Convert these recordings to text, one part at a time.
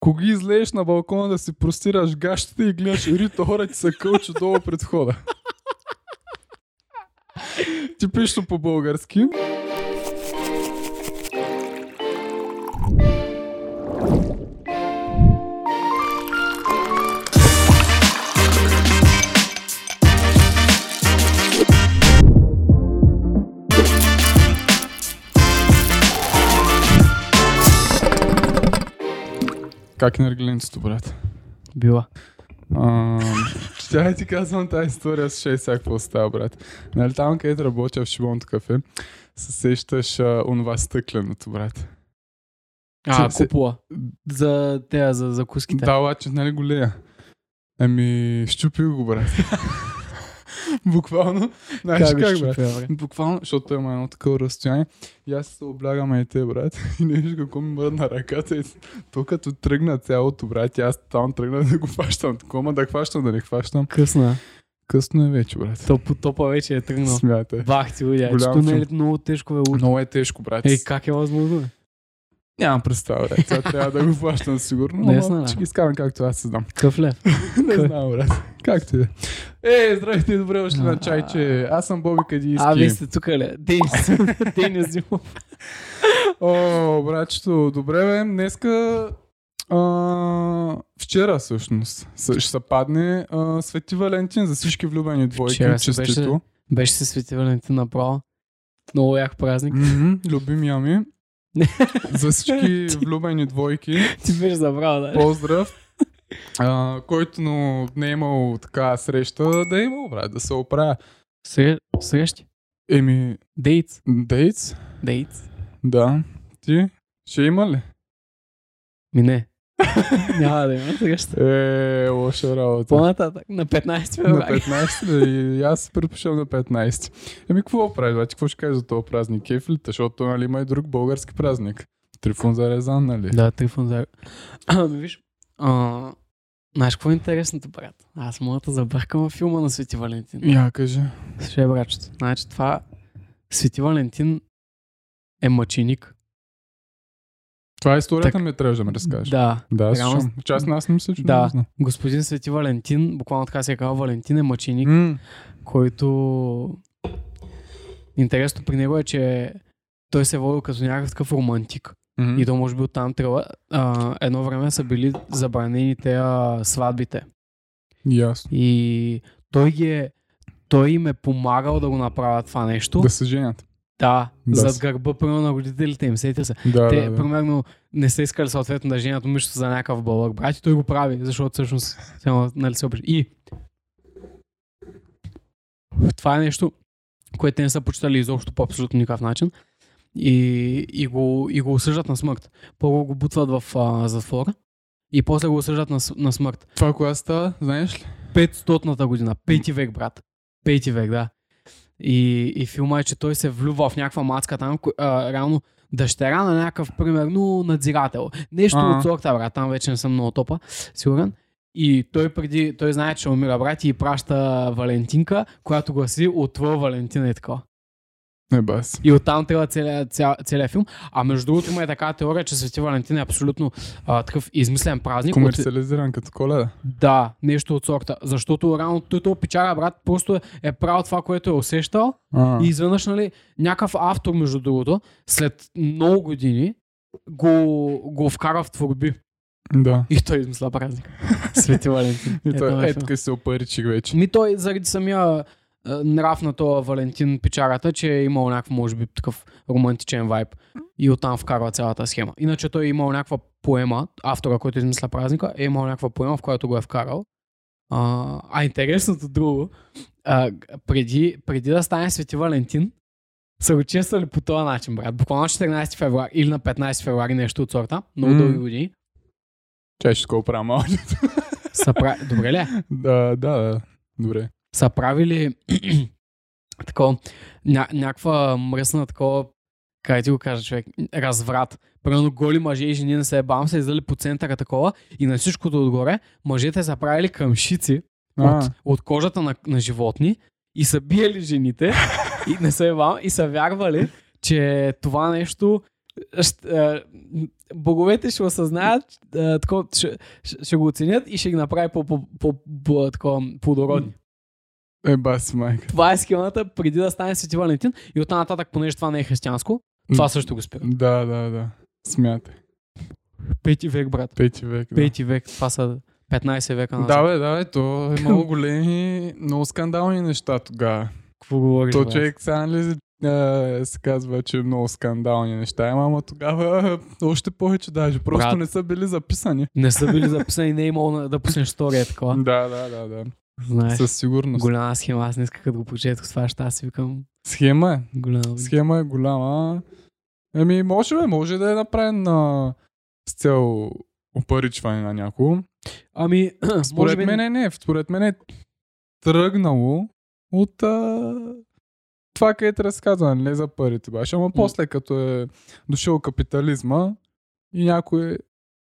Кога излезеш на балкона да си простираш гащите и гледаш Рито хора ти са кълчо долу пред входа. Типично по-български. Как е наргиленцето, брат? Била. Тя ти казвам тази история с 6 сега какво става, брат. Нали там, където работя в Шибонто кафе, се сещаш а, онова стъкленото, брат. А, Се- купула. За те, за закуските. Да, обаче, нали го лея? Ами, щупил го, брат. Буквално. Знаеш Как как, бе? Буквално, защото той има едно такова разстояние. И аз се облягам и те, брат. И не виж какво ми мръдна ръката. И то като тръгна цялото, брат, и аз там тръгна да го хващам. Такова, да хващам, да не хващам. Късно е. Късно е вече, брат. То по топа вече е тръгнал. Смятай. Бах ти, удя. Голям не е много тежко, бе? Луд? Много е тежко, брат. Ей, как е възможно, бе? Нямам представа, брат. Това трябва да го плащам сигурно. Но нали? ще ги изкарам както аз се знам. Какъв лев? не Кой? знам, брат. Както и да е. Е, здравейте, добре дошли на чайче. Аз съм Боби Кадийски. А, вие сте тук, ли? Денис. Денис Зимов. О, братчето, добре бе. Днеска а, вчера всъщност ще се падне а, Свети Валентин за всички влюбени двойки. Вчера Честито. Беше се свети Валентин направо. Много як празник. Мгм, Любимия ми. За всички влюбени двойки. Ти беше забрал, да? Поздрав. А, който но не е имал така среща, да е имал, брат, да се оправя. Сре... Срещи? Еми, Дейтс? дейтс? Дейтс? Да. Ти? Ще има ли? Ми не. Няма да има среща. Е, лоша работа. По-нататък, на 15 На февруари. 15 ли? И аз се предпочитам на 15. Еми, какво прави, бе? Какво ще кажеш за този празник? Кеф ли? Защото нали, има и друг български празник. Трифун за Резан, нали? Да, Трифон за... Ами виж, а, знаеш какво е интересното, брат? Аз мога да забъркам филма на Свети Валентин. Я кажи. Ще братчето. Значи това Свети Валентин е мъченик. Това е историята Так- ми, трябваше да ми разкажеш. Да. Да, Реално- слушам. Част на аз не мисля, че Да. не знам. Господин Свети Валентин, буквално така се казва Валентин е мъченик, М, който... Интересно при него е, че той се е водил като някакъв такъв романтик. мгм. И то може би оттам трябва. А, едно време са били забранени те а, сватбите. Ясно. И той ги е той им е помагал да го направят това нещо. Да се женят. Да, Да. зад гърба, примерно на родителите им. Сетите се. Да, Те, да, да. примерно, не са искали съответно да женят момичето за някакъв бълък. Брат, и той го прави, защото всъщност нали, се обича. И това е нещо, което не са почитали изобщо по абсолютно никакъв начин. И, и, го, и го осъждат на смърт. Първо го бутват в а, затвора и после го осъждат на, на смърт. Това кога става, знаеш ли? 500-та година, пети век, брат. Пети век, да. И, и филма е, че той се влюва в някаква мацка там, а, реално дъщеря на някакъв, примерно, надзирател. Нещо А. от сорта, брат, там вече не съм много топа, сигурен. И той преди, той знае, че умира брат и праща Валентинка, която гласи отвър Валентина и така. Не бас. И оттам трябва целият, ця, целият филм. А между другото има и така теория, че Свети Валентин е абсолютно а, такъв измислен празник. От, Комерциализиран като коледа. да, нещо от сорта. Защото реално той то печага, брат, просто е, е правил това, което е усещал А, и изведнъж, нали, някакъв автор, между другото, след много години, го, го вкара в творби. да. И той измисля празник. Свети Валентин. И той е е така се опаричих вече. Ми той заради самия нрав на това Валентин Печарата, че е имал някакъв, може би, такъв романтичен вайб и оттам вкарва цялата схема. Иначе той е имал някаква поема, автора, който измисля празника, е имал някаква поема, в която го е вкарал. А, а интересното друго, а, преди, преди да стане Свети Валентин, са го чествали по този начин, брат. Буквално на 14 февруари или на 15 февруари, нещо от сорта, много дълги години. Чай ще го правя малко. Добре ли? е? да, да, да. Добре. Са правили такова, ня, някаква мръсна такова, как ти го кажа човек, разврат. Примерно голи мъже и жени не се ебам, са издали по центъра такова и на всичкото отгоре мъжете са правили къмшици от, А. от кожата на, на животни и са биели жените и не се ебам и са вярвали, че това нещо Ще, а, боговете ще осъзнаят, а, тако, ще, ще, го оценят и ще ги направи по, по, по, по, тако, плодородни. Е, баси майка. Това е схемата преди да стане Свети Валентин и оттам нататък, понеже това не е християнско, това също го спира. Да, да, да. Смятай. Пети век, брат. Пети век. Да. Пети век, това са 15 века назад. Да, бе, да, бе, то е много големи, много скандални неща тогава. Какво говориш, То човек сега нали а, се казва, че е много скандални неща, ама, ама тогава още повече даже. Просто Брат. не са били записани. Не са били записани, не е имало да пуснеш история такова. Да, да, да, да. Знаеш, Със сигурност. голяма схема, аз не исках да го прочетох това, ще аз си викам Схема е. голяма. Схема е голяма. Еми, може бе, може да е направен на... с цел опаричване на някого. Ами, Според би... мен не, според мен е тръгнало от а... това, където разказва, не за парите баш, ама после като е дошъл капитализма и някой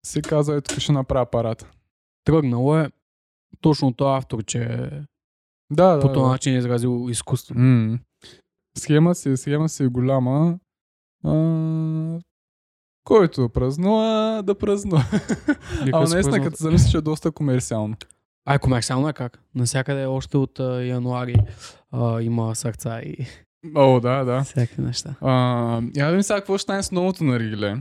се казва, ето тук ще направя апарата. Тръгнало е точно този автор, че Да, да. по този да. начин е изразил изкуство. М. Схема си, схема си голяма. А... Който празнува, да празнува. Ама наистина, като замислиш, е доста комерциално. Ай, комерциално е как? Навсякъде още от а, януари а, има сърца и О, да, да. всякакви неща. А, я да видим сега какво ще стане с новото наргиле.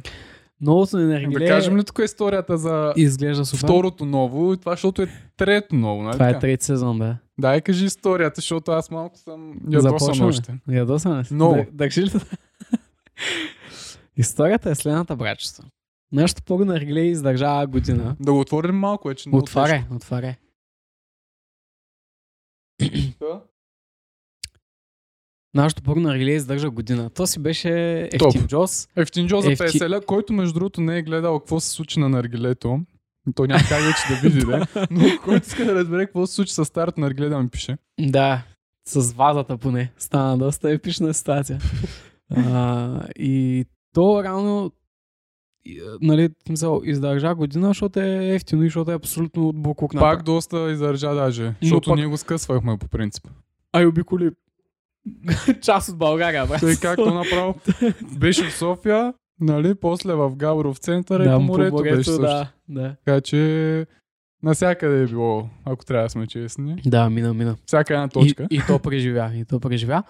Новото ни наргиле Да кажем ли тук историята за изглежда супер. второто ново и това, защото е трето ново, нали? Това е трети сезон, да. Дай кажи историята, защото аз малко съм ядосан още. Ядосаме се. Много. Да, държи ли? Историята е следната, братчето. Нашето първо наргиле издържава година. Да го отворим малко, е, че много Отваряй, отваряй. Нашето първо наргиле издържа година. То си беше ефтин джос. Ефтин Джо за Ефти- 50 ля, който между другото не е гледал какво се случи на наргилето. Той няма как вече да види, да. Но който иска да разбере какво се случи с старото наргиле, да ми пише. Да, с вазата поне. Стана доста епична ситуация. а, и то реално нали, в смисъл, издържа година, защото е ефтино и защото е абсолютно от буклук на Пак доста издържа даже, защото пак- ние го скъсвахме по принцип. Ай, обиколи част от България, брат. Той както направо беше в София, нали, после в Габров център и по морето, беше също. да, да. Така че навсякъде е било, ако трябва да сме честни. Да, мина, мина. Всяка една точка. И, и то преживя, и то преживя.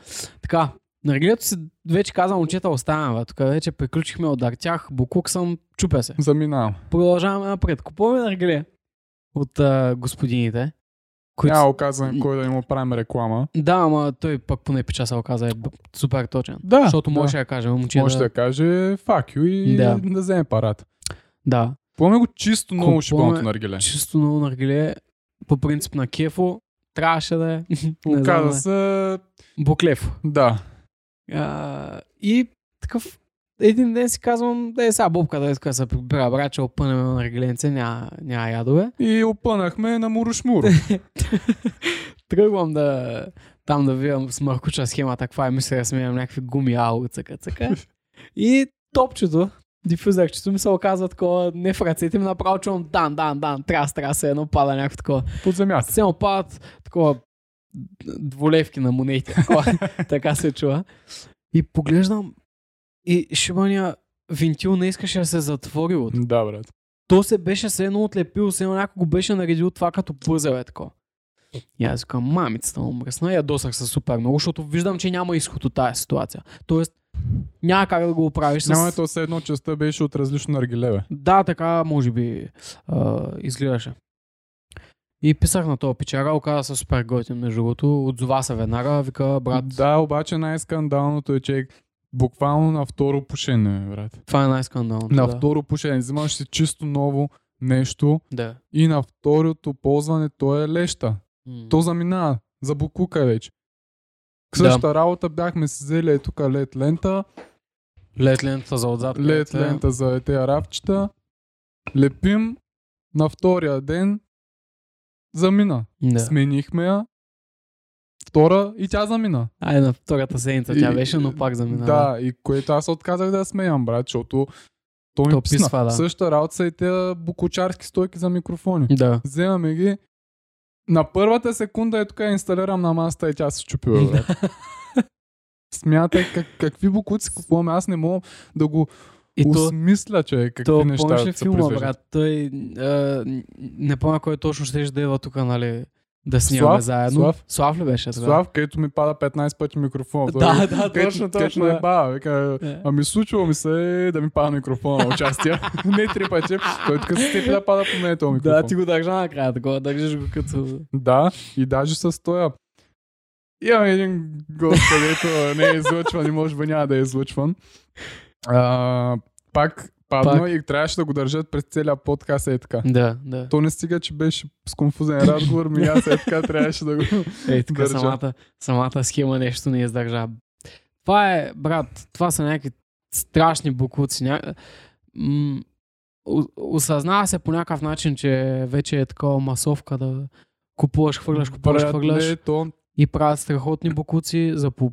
Така, наргилето си вече казвам, момчета, оставяме. бе. Тук вече приключихме от Дартях, Букук съм, чупя се. Заминавам. Продължаваме напред. Купуваме наргиле от а, господините. Които... Няма оказвам кой да им правим реклама. Да, ама той пък поне печа се оказа е супер точен. Да, Защото да. може да каже, момче, Може да... да каже fuck you и Да. да, вземе парата. да. Помня го чисто много шибаното наргиле. Чисто много наргиле, по принцип на кефо, трябваше да е. Оказа да. се, Буклефо. да. А, и такъв един ден си казвам, да е сега бобка да иска да се прибира, брат, че опънем на наргиленце, няма, няма ядове. И опънахме на Мурушмур. Тръгвам да там да видям с Маркуча схемата, каква е, мисля да сменям някакви гуми, ау, цъка, цъка. И топчето, дифузерчето ми се оказва такова, не в ръцете ми направо чувам дан, дан, дан, трас, трас, едно пада някакво такова. Под земята. Все падат такова дволевки на монети, такова, така се чува. И поглеждам и шибания вентил не искаше да се затвори от. Да, брат. То се беше все едно отлепил, все едно някой го беше наредил това като пъзел е такова. И аз викам, мамицата му мръсна, ядосах се супер много, защото виждам, че няма изход от тази ситуация. Тоест, няма как да го оправиш с... Няма то все едно частта беше от различно наргиле, бе. Да, така може би а, изгледаше. И писах на този печара, оказа се супер готин, между другото. Отзова се веднага, вика, брат, Да, обаче най-скандалното е, че буквално на второ пушене, брат. това е най-скандалното. На да. второ пушене. Взимаш си чисто ново нещо Да. и на второто ползване то е леща. М. То заминава. За букука вече. Да. Същата работа бяхме си взели е тук лед лента, Лед лентата за отзад. лед лента за тези рафчета, лепим, на втория ден замина. Да. Сменихме я, втора и тя замина. Айде на втората седмица тя беше, но пак замина. Да, и което аз отказах да смеям, брат, защото то ми То писна. писва, да. Същата работа са и тези букучарски стойки за микрофони. Да. Вземаме ги. На първата секунда е тук инсталирам на масата и тя се чупи, бе, брат. Смятай как, какви букуци купуваме. Аз не мога да го И осмисля, човек, какви то неща помниш ли филма, брат? Той, а, не помня кой точно ще да идва тук, нали, да снимаме Слав? заедно. Слав? Слав ли беше? тогава? Слав, където ми пада 15 пъти микрофон. Той, Да, да, където- точно, точно. да. бава, вика, Да. ами случва ми се да ми пада микрофона на участие. не три пъти. Той така се степи да пада по мен този микрофон. Да, ти го държа накрая, такова, държиш го като... Да, и даже с тоя. Имам един гост, където не е излъчван и може би няма да е излъчван. А, пак падна Пак. и трябваше да го държат през целия подкаст е така. Да, да. То не стига, че беше с конфузен разговор, ми аз е така трябваше да го... Ей, така държа. самата, самата схема нещо не издържа. Това е, брат, това са някакви страшни букуци. Ня... М- осъзнава се по някакъв начин, че вече е такова масовка да купуваш, хвърляш, купуваш, Брат, хвърляш не, то... и правят страхотни букуци за по...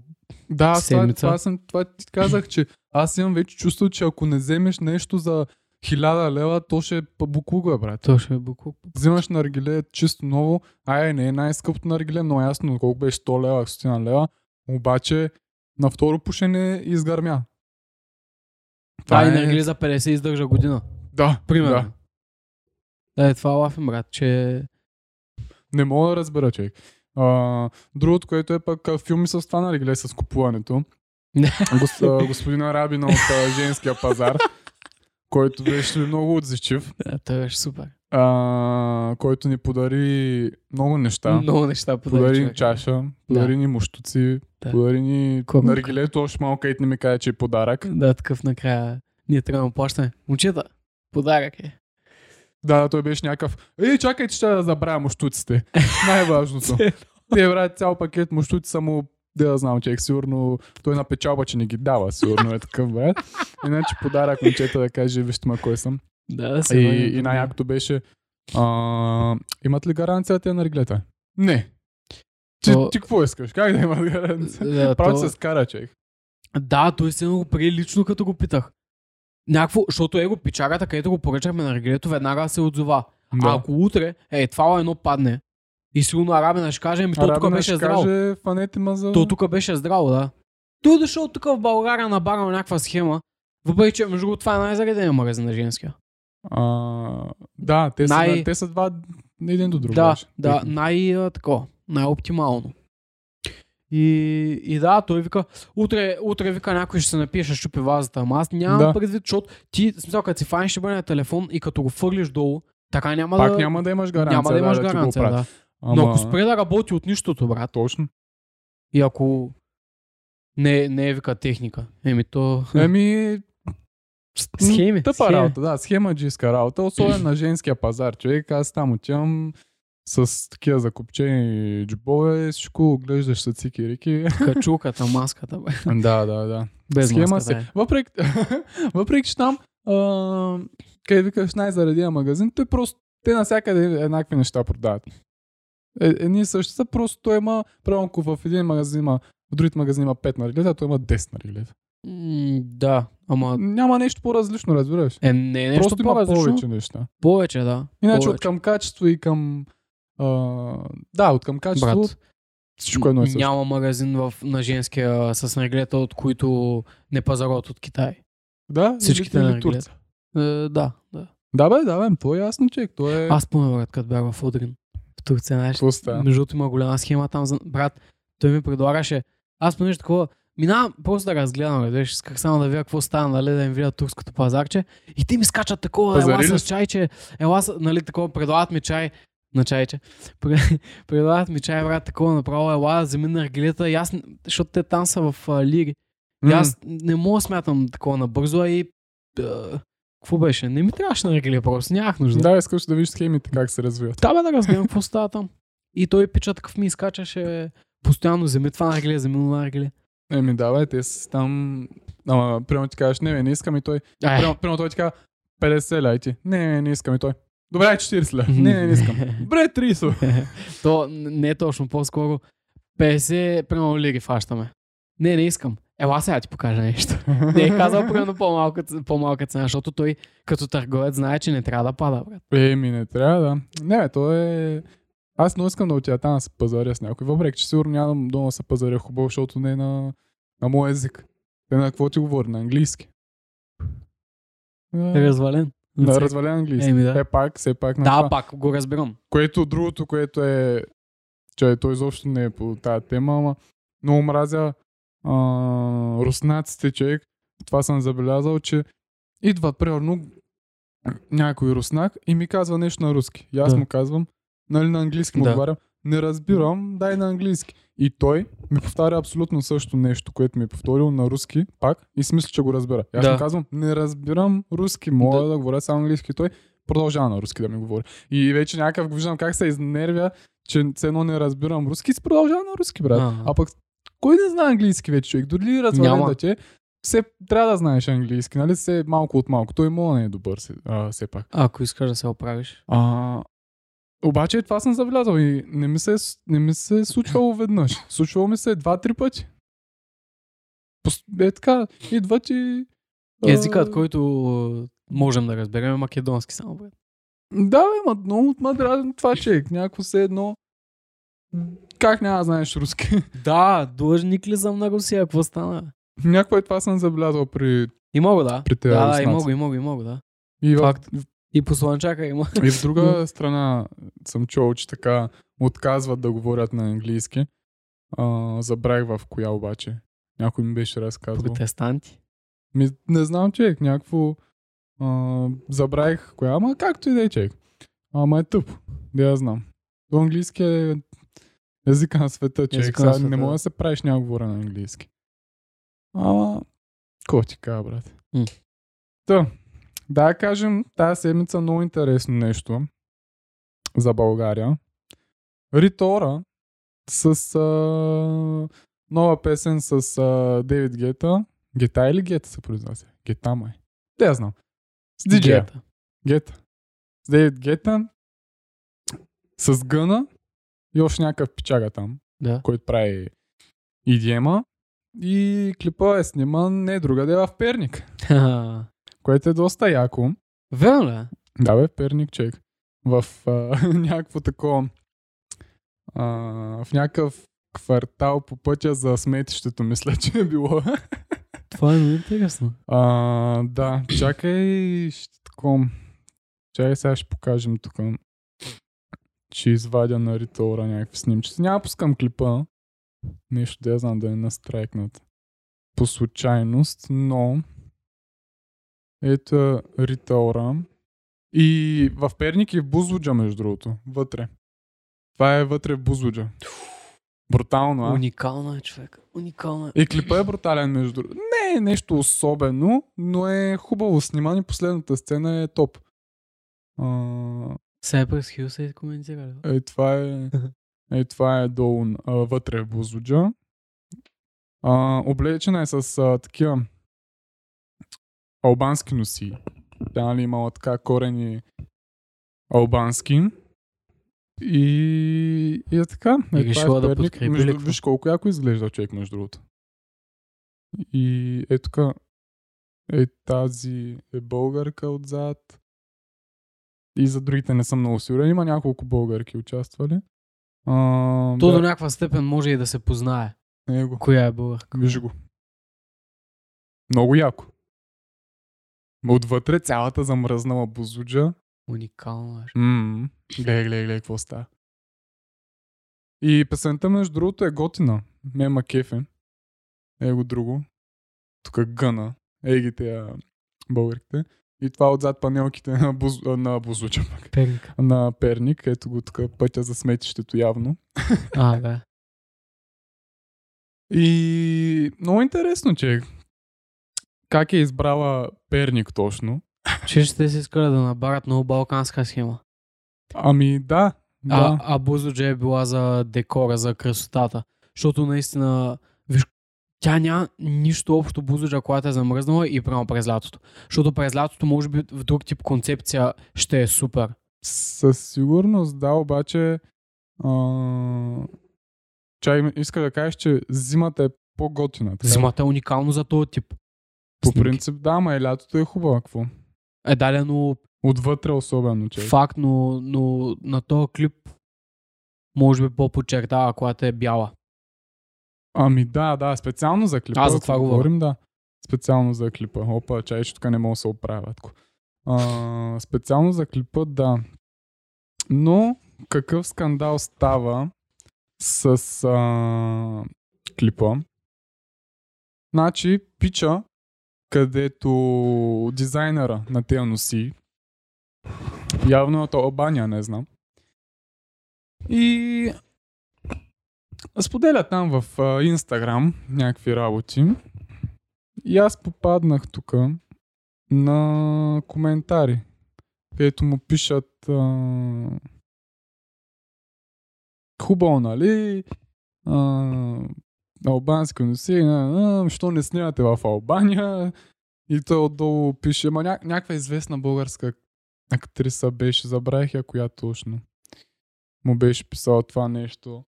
Да, това, седмица. това, съм, това ти казах, че аз имам вече чувство, че ако не вземеш нещо за хиляда лева, то ще е буклуга, брат. То ще е буклук. Взимаш наргиле чисто ново, ай, не е най-скъпото наргиле, но ясно колко беше 100 лева, 100 лева, обаче на второ пушене изгърмя. Това е енергия за 50 издържа година. Да, Примерно. Да. Да, е това лафим, брат, че... Не мога да разбера, човек. А, другото, което е пък а, филми с това наргиле, с купуването. Гос, а, господин Арабина от женския пазар, който беше много отзивчив, Да, той беше супер. а, който ни подари много неща. Много неща подари Подари ни чаша, подари ни муштуци, Да. подари ни Клубника. наргилето, още малко където не ми каже, че е подарък. Да, такъв накрая. Ние трябва да му плащаме. Момчета, подарък е. Да, да, той беше някакъв. Ей, чакай, че ще да забравя муштуците. Най-важното. Те, брат, цял пакет муштуци само да знам, човек, сигурно той на печалба, че не ги дава, сигурно е такъв, брат. Иначе подарък момчета да каже, вижте ма кой съм. Да, да се И, и най-якото беше, а, имат ли гаранция тези нарглета? Не. Ти, То- ти какво искаш? Как да имат гаранция? Да, Право то- се скара, човек. Да, той се го прие лично, като го питах. Някакво, защото е го пичарата, където го поръчахме на регилето, веднага се отзова. А ако утре, е, това едно падне, и сигурно арабина ще каже, ами то тук беше здраво. каже, фанете ма за... То тук беше здраво, да. Той е дошъл тук в България на бара на някаква схема, въпреки че между другото това е най-заредения магазин на женския. А, да, те, Най- са, те са два един до друг. Да, беше. да, най- тако, най-оптимално. И, и да, той вика, утре, утре вика някой ще се напие, ще щупи вазата. Ама аз нямам Да. предвид, защото ти, смисъл, като си фаниш ще бъде на телефон и като го фърлиш долу, така няма Пак да... няма да имаш гаранция. няма да имаш ти го гаранция, да. Ама... Но ако спре да работи от нищото, брат, Точно. и ако не, не е вика техника, еми то... Еми, Схеми, Тъпа схеми. работа, да, схемаджийска работа, особено на женския пазар. Човек, аз там отивам с такива закопчени джобове, всичко глеждаш са цики рики. Качулката, маската, бе. да, да, да. Без Схема маската, се. е. Въпреки, въпреки, че там, къде викаш най-заредия магазин, той просто, те навсякъде еднакви неща продават. Е, едни и същи са, просто той има, примерно в един магазин има, в другите магазини има 5 наргилета, той има 10 наргилета. М, Да, ама... Няма нещо по-различно, разбираш. Е, не е нещо Просто има повече неща. Повече, да. Иначе повече. от към качество и към... А, да, от към качество Брат, всичко едно е също. Няма магазин в, на женския с наргилета, от които не пазаруват от Китай. Да, всичките наргилета. Е, да, да. Да, бе, да, бе, то е ясно, човек. То е... Аз помня, брат, като бях в Удрин. Турция, знаеш. Между другото има голяма схема там. За... Брат, той ми предлагаше. Аз понеже такова. Минавам просто да разгледам, видиш, исках само да видя какво стана, нали, да им видя турското пазарче. И те ми скачат такова, ела Пазари ли с чайче, ела с, нали, такова, предлагат ми чай, на чайче. Пре- предлагат ми чай, брат, такова направо, ела, вземи на аргилета, и аз, защото те там са в а, лири. И аз не мога смятам такова набързо, и... а, Какво беше? Не ми трябваше на аргилия просто, нямах нужда. Да, искаш да видиш схемите как се развиват. Да, бе, да разгледам какво става там. И той пича такъв ми изкачаше постоянно вземи това на аргилия, вземи на аргилия. Еми, да, бе, те са там... Ама, примерно ти кажеш, не, бе, не искам и той. Примерно, примерно той ти казва, 50 ля и ти. Не, не, не искам и той. Добре, 40 ля. Не, не, не искам. Добре, 30. То не е точно, по-скоро 50, примерно лири фащаме. Не, не искам. Ела сега ти покажа нещо. Не е казал примерно по-малка, по-малка цена, защото той като търговец знае, че не трябва да пада, брат. Еми, не трябва да. Не, то е... Аз не искам да отида там да се пазаря с някой. Въпреки, че сигурно нямам дома да се пазаря хубаво, защото не е на, на мой език. Те на какво ти говори? На английски. а, Развален. да, развален английски. Еми, да. Е, пак, все пак на Да, това. пак го разбирам. Което другото, което е, че той изобщо не е по тази тема, ама много мразя а, руснаците, човек. Това съм забелязал, че идва, примерно, някой руснак и ми казва нещо на руски. И аз Да. му казвам, нали на английски му Да. отговарям, не разбирам, дай на английски. И той ми повтаря абсолютно също нещо, което ми е повторил на руски, пак, и си мисля, че го разбира. И аз Да. му казвам, не разбирам руски, мога Да. да, говоря само английски. Той продължава на руски да ми говори. И вече някакъв го виждам как се изнервя, че все едно не разбирам руски и продължава на руски, брат. Ага. А пък кой не знае английски вече, човек? Дори развален Няма. да ти е, все трябва да знаеш английски, нали? Все малко от малко. Той мога не е добър, се- а, все пак. Ако искаш да се оправиш. А, обаче това съм забелязал и не ми се, е не ми се е случвало веднъж. Случвало ми се два-три пъти. Е така, идват и... а, Езикът, който а, можем да разберем е македонски само, бе. Да, бе, ма, много ма това, човек. Някакво се едно... Как няма да знаеш руски? Да, длъжник ли съм на Русия? Какво стана? Някакво е това съм забелязал при, И мога, да. при тези Да, да, и мога, и мога, и мога, да. И в, Факт. И посланчака има. И в друга страна съм чул, че така отказват да говорят на английски. А, забравих в коя обаче. Някой ми беше разказвал. Протестанти. Ми, не знам, човек, някакво... А, забравих коя, ама както и да е, човек. Ама е тъпо. Да я знам. То английски е езика на света, човек. Езика на Сега не света, мога да. се правиш някакво говоря на английски. Ама, какво ти кажа, брат? Та, да кажем, тази седмица много интересно нещо за България. Ритора с а, нова песен с а, Дейвид Гета. Гета или Гета се произнася? Гета май. Я знам. С DJ. Гета. Гета. С Дейвид Гета. С Гъна. И още някакъв пичага там, Да. който прави EDM-а. И клипа е сниман не другаде а в Перник, което е доста яко. Верно ли? Да, бе, Перник, човек. В а, някакво такова... А, в някакъв квартал по пътя за сметището, мисля, че е било. Това е много интересно. А, да, чакай, ще таком. Чакай, сега ще покажем тук. Ще извадя на ритора някакви снимчици. Няма пускам клипа. Нещо да я знам да е настрайкнат. По случайност, но ето ритора. И в Перник и в Бузлуджа, между другото. Вътре. Това е вътре в Бузлуджа. Брутално, а? Уникално е, човек. Уникално е. И клипа е брутален между другото. Не е нещо особено, но е хубаво сниман и последната сцена е топ. А, Cypress Hill се е коментирали. е, това е, е, това е долу, а, вътре в Бузуджа. А, облечена е с а, такива албански носи. Тя нали имала така корени албански. И, и е така. И Е, решила е да подкрепи Между, виж колко яко изглежда човек, между другото. И е тук е тази е българка отзад. И за другите не съм много сигурен. Има няколко българки участвали. А, То до да, някаква степен може и да се познае. него. Коя е българка. Виж го. Много яко. Отвътре цялата замръзнала бузуджа. Уникално е. Ммм. Гледай, гледай, гледай какво става. И песента, между другото, е готина. Ме ма кефе. Его друго. Тук гъна. Ей ги тея българите. И това отзад панелките на, буз, на Бузлуча, пък. Перника. на Перник. Ето го тук пътя за сметището явно. А, да. И много интересно, че как е избрала Перник точно. Че ще си искали да набарат много балканска схема. Ами да, да. А, а Бузоджа е била за декора, за красотата. Защото наистина, тя няма нищо общо Бузоджа, която е замръзнала и прямо през лятото. Защото през лятото, може би, в друг тип концепция ще е супер. Със сигурност, да, обаче а... чай, иска да кажеш, че зимата е по-готина. така? Зимата е уникално за този тип. По снимки. принцип, да, ма и лятото е хубаво. Какво? Е, дале, но Отвътре особено, че. факт, но, но на този клип може би по-подчертава, когато е бяла. Ами да, да, специално за клипа. Аз за това говорим, да. Специално за клипа. Опа, чай, че тук не мога да се оправя. А, специално за клипа, да. Но какъв скандал става с а, клипа? Значи, пича, където дизайнера на тези носи, явно е то Албания, не знам. И споделя там в Инстаграм някакви работи. И аз попаднах тук на коментари, където му пишат а, хубаво, нали? А, албански носи, а, а, що не снимате в Албания? И той отдолу пише, ма ня- някаква известна българска актриса беше, забравих я коя точно. Му беше писала това нещо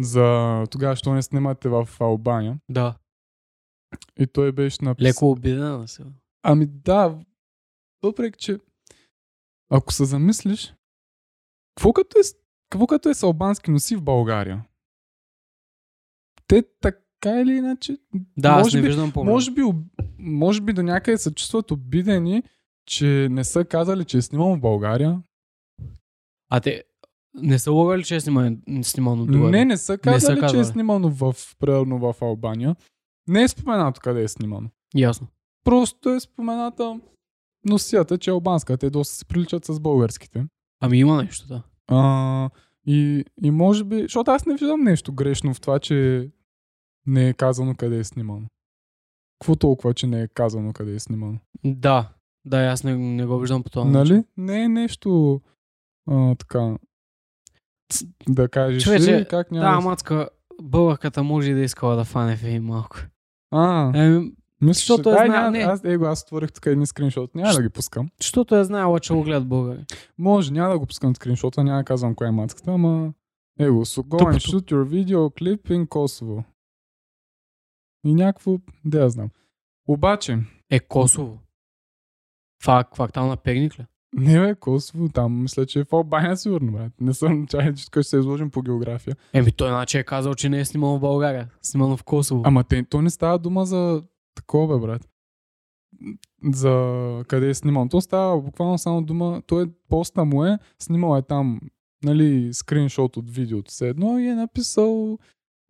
за тогава, що не снимате в Албания. Да. И той беше написал... Леко обидена на сега. Ами да, въпреки че ако се замислиш, какво като е, какво като е с албански носи в България? Те така или иначе, Да, аз може не би, виждам проблем. може би, може би до някъде се чувстват обидени, че не са казали, че е снимал в България. А те не са лъгали, че е снимано, снимано другаде? Не, не са казали, са че е казали. снимано в, примерно в Албания. Не е споменато къде е снимано. Ясно. Просто е спомената носията, че е албанска. Те доста се приличат с българските. Ами има нещо, да. А, и, и може би, защото аз не виждам нещо грешно в това, че не е казано къде е снимано. Какво толкова, че не е казано къде е снимано? Да. Да, аз не, не го виждам по това. нали? Не е нещо а, така. Да кажеш, Човече, «Е, как няма. Да, да мацка, българката може и да искала да фане фейм малко. А, Еми, мисля, защото че... е Дай, зна- няма, не. аз, его, аз отворих тук един скриншот. Няма да ги пускам. защото е знаела, че го гледат българи. Може, няма да го пускам скриншота, няма да казвам коя е мацката, ама... Его, so go and shoot your video clip in Kosovo. И някакво... Да я знам. Обаче, Е, Косово. Това квартал на Перник ли? Не бе, Косово, там мисля, че е в Албания сигурно, брат. Не съм чай, че тук ще се изложим по география. Еми, той иначе е казал, че не е снимал в България. Снимано в Косово. Ама те, то не става дума за такова, бе, брат. За къде е снимал. То става буквално само дума. Той е, поста му е, снимал е там, нали, скриншот от видеото все едно и е написал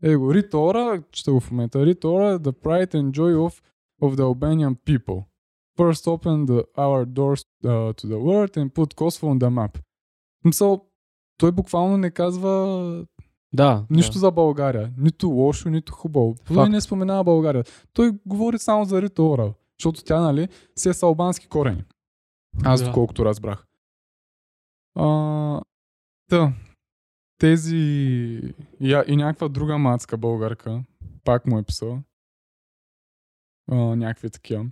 Его, Ритора, чета го в момента, Ритора, the pride and joy of, of the Albanian people. First open the, our doors uh, to the world and put Kosovo on the map. Мисъл, той буквално не казва да. Нищо да. за България. Нито лошо, нито хубаво. Той не споменава България. Той говори само за Рита Ора. Защото тя, нали, си е с албански корени. Аз, Да. доколкото разбрах. А, та, тези и, и някаква друга мацка българка, пак му е писала. А, някакви такива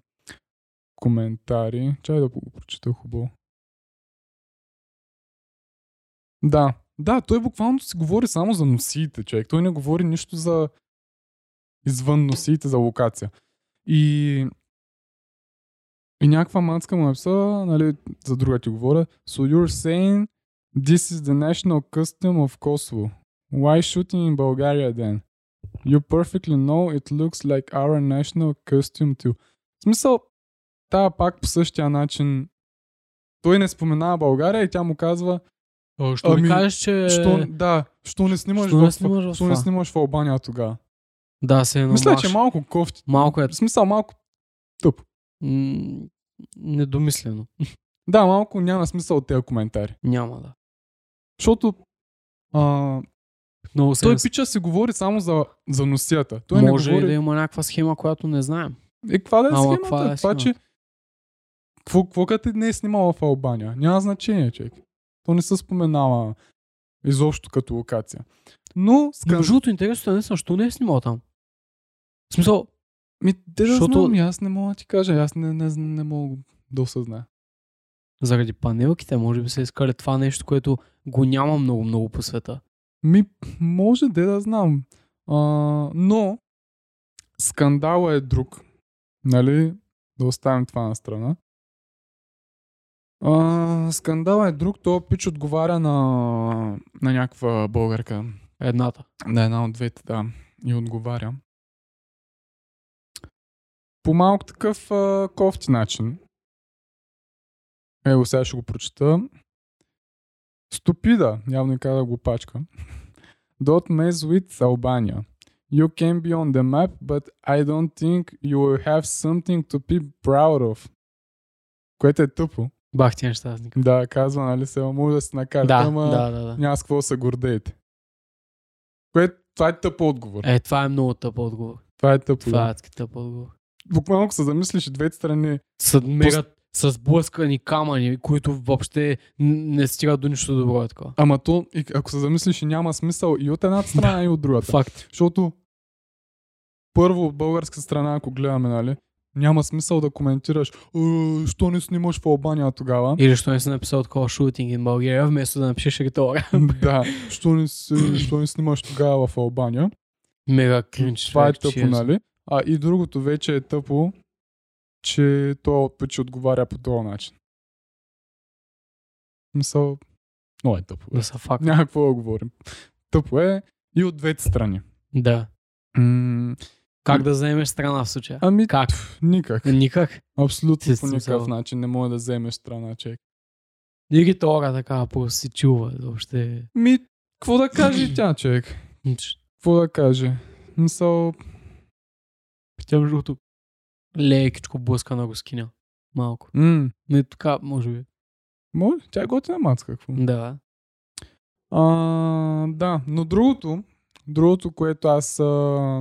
коментари. Чай да го прочета хубаво. Да, да, той буквално си говори само за носиите, човек. Той не говори нищо за извън носиите, за локация. И и някаква мацка му е нали, за друга ти говоря, so you're saying this is the national custom of Kosovo. Why shooting in Bulgaria then? You perfectly know it looks like our national costume too. В смисъл, тая пак по същия начин той не споменава България и тя му казва, О, Що Ами, ми кажеш, че... Що, да, що не снимаш, Що не в, снимаш в що не снимаш в Албания тогава? Да, се едно Мисля, че малко кофти. Малко е В смисъл, малко тъп. м- недомислено. Да, малко няма смисъл от тези коментари. Няма да. Защото а, Много той пича си говори само за, за носията. Той Може не говори... да има някаква схема, която не знаем. Е, каква да е Ама схемата? каква е Това, че... Какво, като не е снимала в Албания? Няма значение, човек. То не се споменава изобщо като локация. Но, скан... между другото, интересното е наистина, що не е снимал там. В смисъл, ми, те да защото- знам, аз не мога да ти кажа, аз не, не, не мога да осъзная. заради панелките, може би са искали това нещо, което го няма много-много по света. Ми, може да да знам. А, но, скандала е друг. Нали? Да оставим това на страна. А, скандала е друг. То пич отговаря на, на някаква българка. Едната. На една от двете, да. И отговаря. по малко такъв а, кофти начин. Ево, сега ще го прочета. Ступида, явно и каза го пачка. Don't mess with Albania. You can be on the map, but I don't think you will have something to be proud of. Което е тъпо. Бах ти неща. аз никак. Да, казва, нали се, може да се накарате, Да, ама да, да, да. няма с какво се гордеете. Което, това е тъп отговор. Е, това е много тъп отговор. Това е тъпо. Това е адски тъп отговор. Буквално, ако се замислиш, двете страни С мега с блъскани камъни, които въобще не стигат до нищо добро. Е такова. Ама то, и ако се замислиш, няма смисъл и от едната страна, и от другата. Факт. Защото първо от българска страна, ако гледаме, нали, няма смисъл да коментираш, «Е, що не снимаш в Албания тогава. Или що не си написал такова шутинг in България, вместо да напишеш ритора. да, що не, си, що не снимаш тогава в Албания. Мега кринч. Това е тъпо, нали? А и другото вече е тъпо, че той ще отговаря по този начин. Мисъл, много е тъпо. Да са факт. Няма какво да говорим. Тъпо е и от двете страни. Да. М- Как да вземеш страна в случая? ами, Как? пф, никак. Никак. Абсолютно си по никакъв начин не може да вземеш страна, човек. И ритора така просто си чува. Въобще. Ми, какво да каже тя, човек? Какво да каже? Мисъл, Тя между другото лекичко блъска на рускиня. Малко. м- Не така, може би. може, тя е готина мацка, какво? Да. А, да, но другото, другото, което аз, а,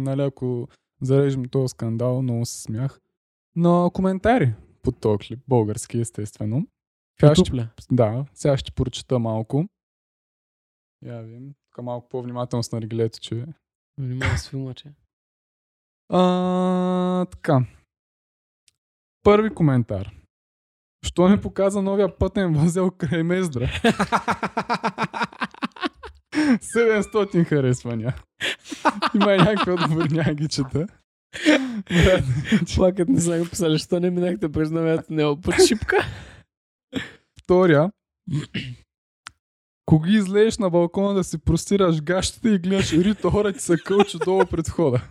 нали, ако зарежем този скандал, много се смях, на коментари под този клип, български естествено. Сега ще, да, сега ще прочета малко. Я видим. Тук малко по-внимателно с наргилето, че... Внимавай с филма, че. А, така. Първи коментар. Що не показа новия пътен възел край Мездра? 700 харесвания. Има и някакви отговори, няма ги чета. Брат, Плакът не са го писали, що не минахте през новият него под шипка. Втория. Кога излезеш на балкона да си простираш гащите и гледаш Рито хора ти се кълча долу пред входа.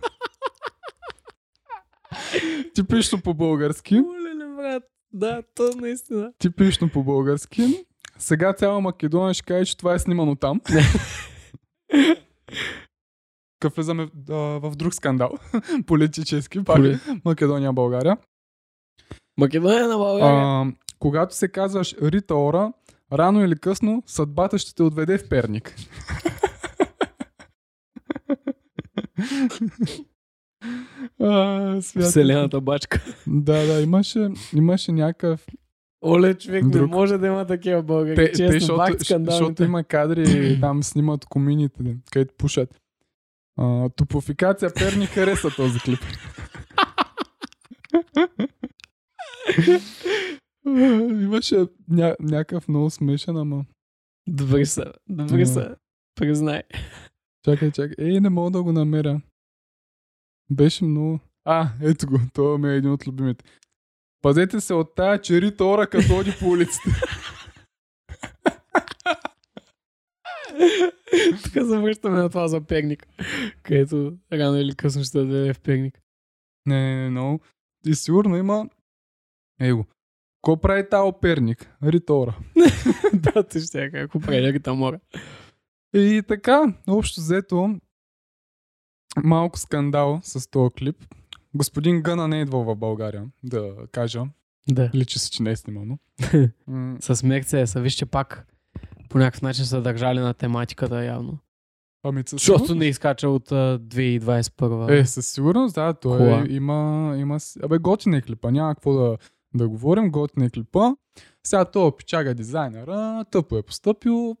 Типично по-български. Оле, брат. Да, то наистина. Типично по-български. Сега цяла Македония ще каже, че това е снимано там. Къв влизаме в друг скандал. Политически. Пак Поли- Македония, България. Македония на България. А, когато се казваш Рита Ора, рано или късно съдбата ще те отведе в Перник. а. Вселената бачка. Да, да, имаше, имаше някакъв... Оле, човек, Друг. не може да има такива българи. Те, Честно, те, защото, защото има кадри, там снимат комините, където пушат. А, топофикация Перник хареса този клип. Имаше ня- някакъв много смешен, ама... Добре са, добре са. Признай. Чакай, чакай. Ей, не мога да го намеря. Беше много... А, ето го. Това ми е един от любимите. Пазете се от тая черита ора, като ходи по улиците. Така завръщаме на това за пегник, където рано или късно ще даде в пегник. Не, не, не, много. И сигурно има... Его. Ко прави тази оперник? Ритора. да, ти ще кажа, ако прави там мора. И така, общо взето, малко скандал с този клип. Господин Гъна не е идвал в България, да кажа. Да. Личи се, че не е снимано. С мекция са, вижте пак по някакъв начин са държали на тематиката явно. Ами със Защото сигурност- не изкача от а, 2021. Е, със сигурност, да, той Кола. е, има, има... Абе, готин е клипа, няма какво да, да говорим, готин е клипа. Сега това пичага дизайнера, тъпо е поступил.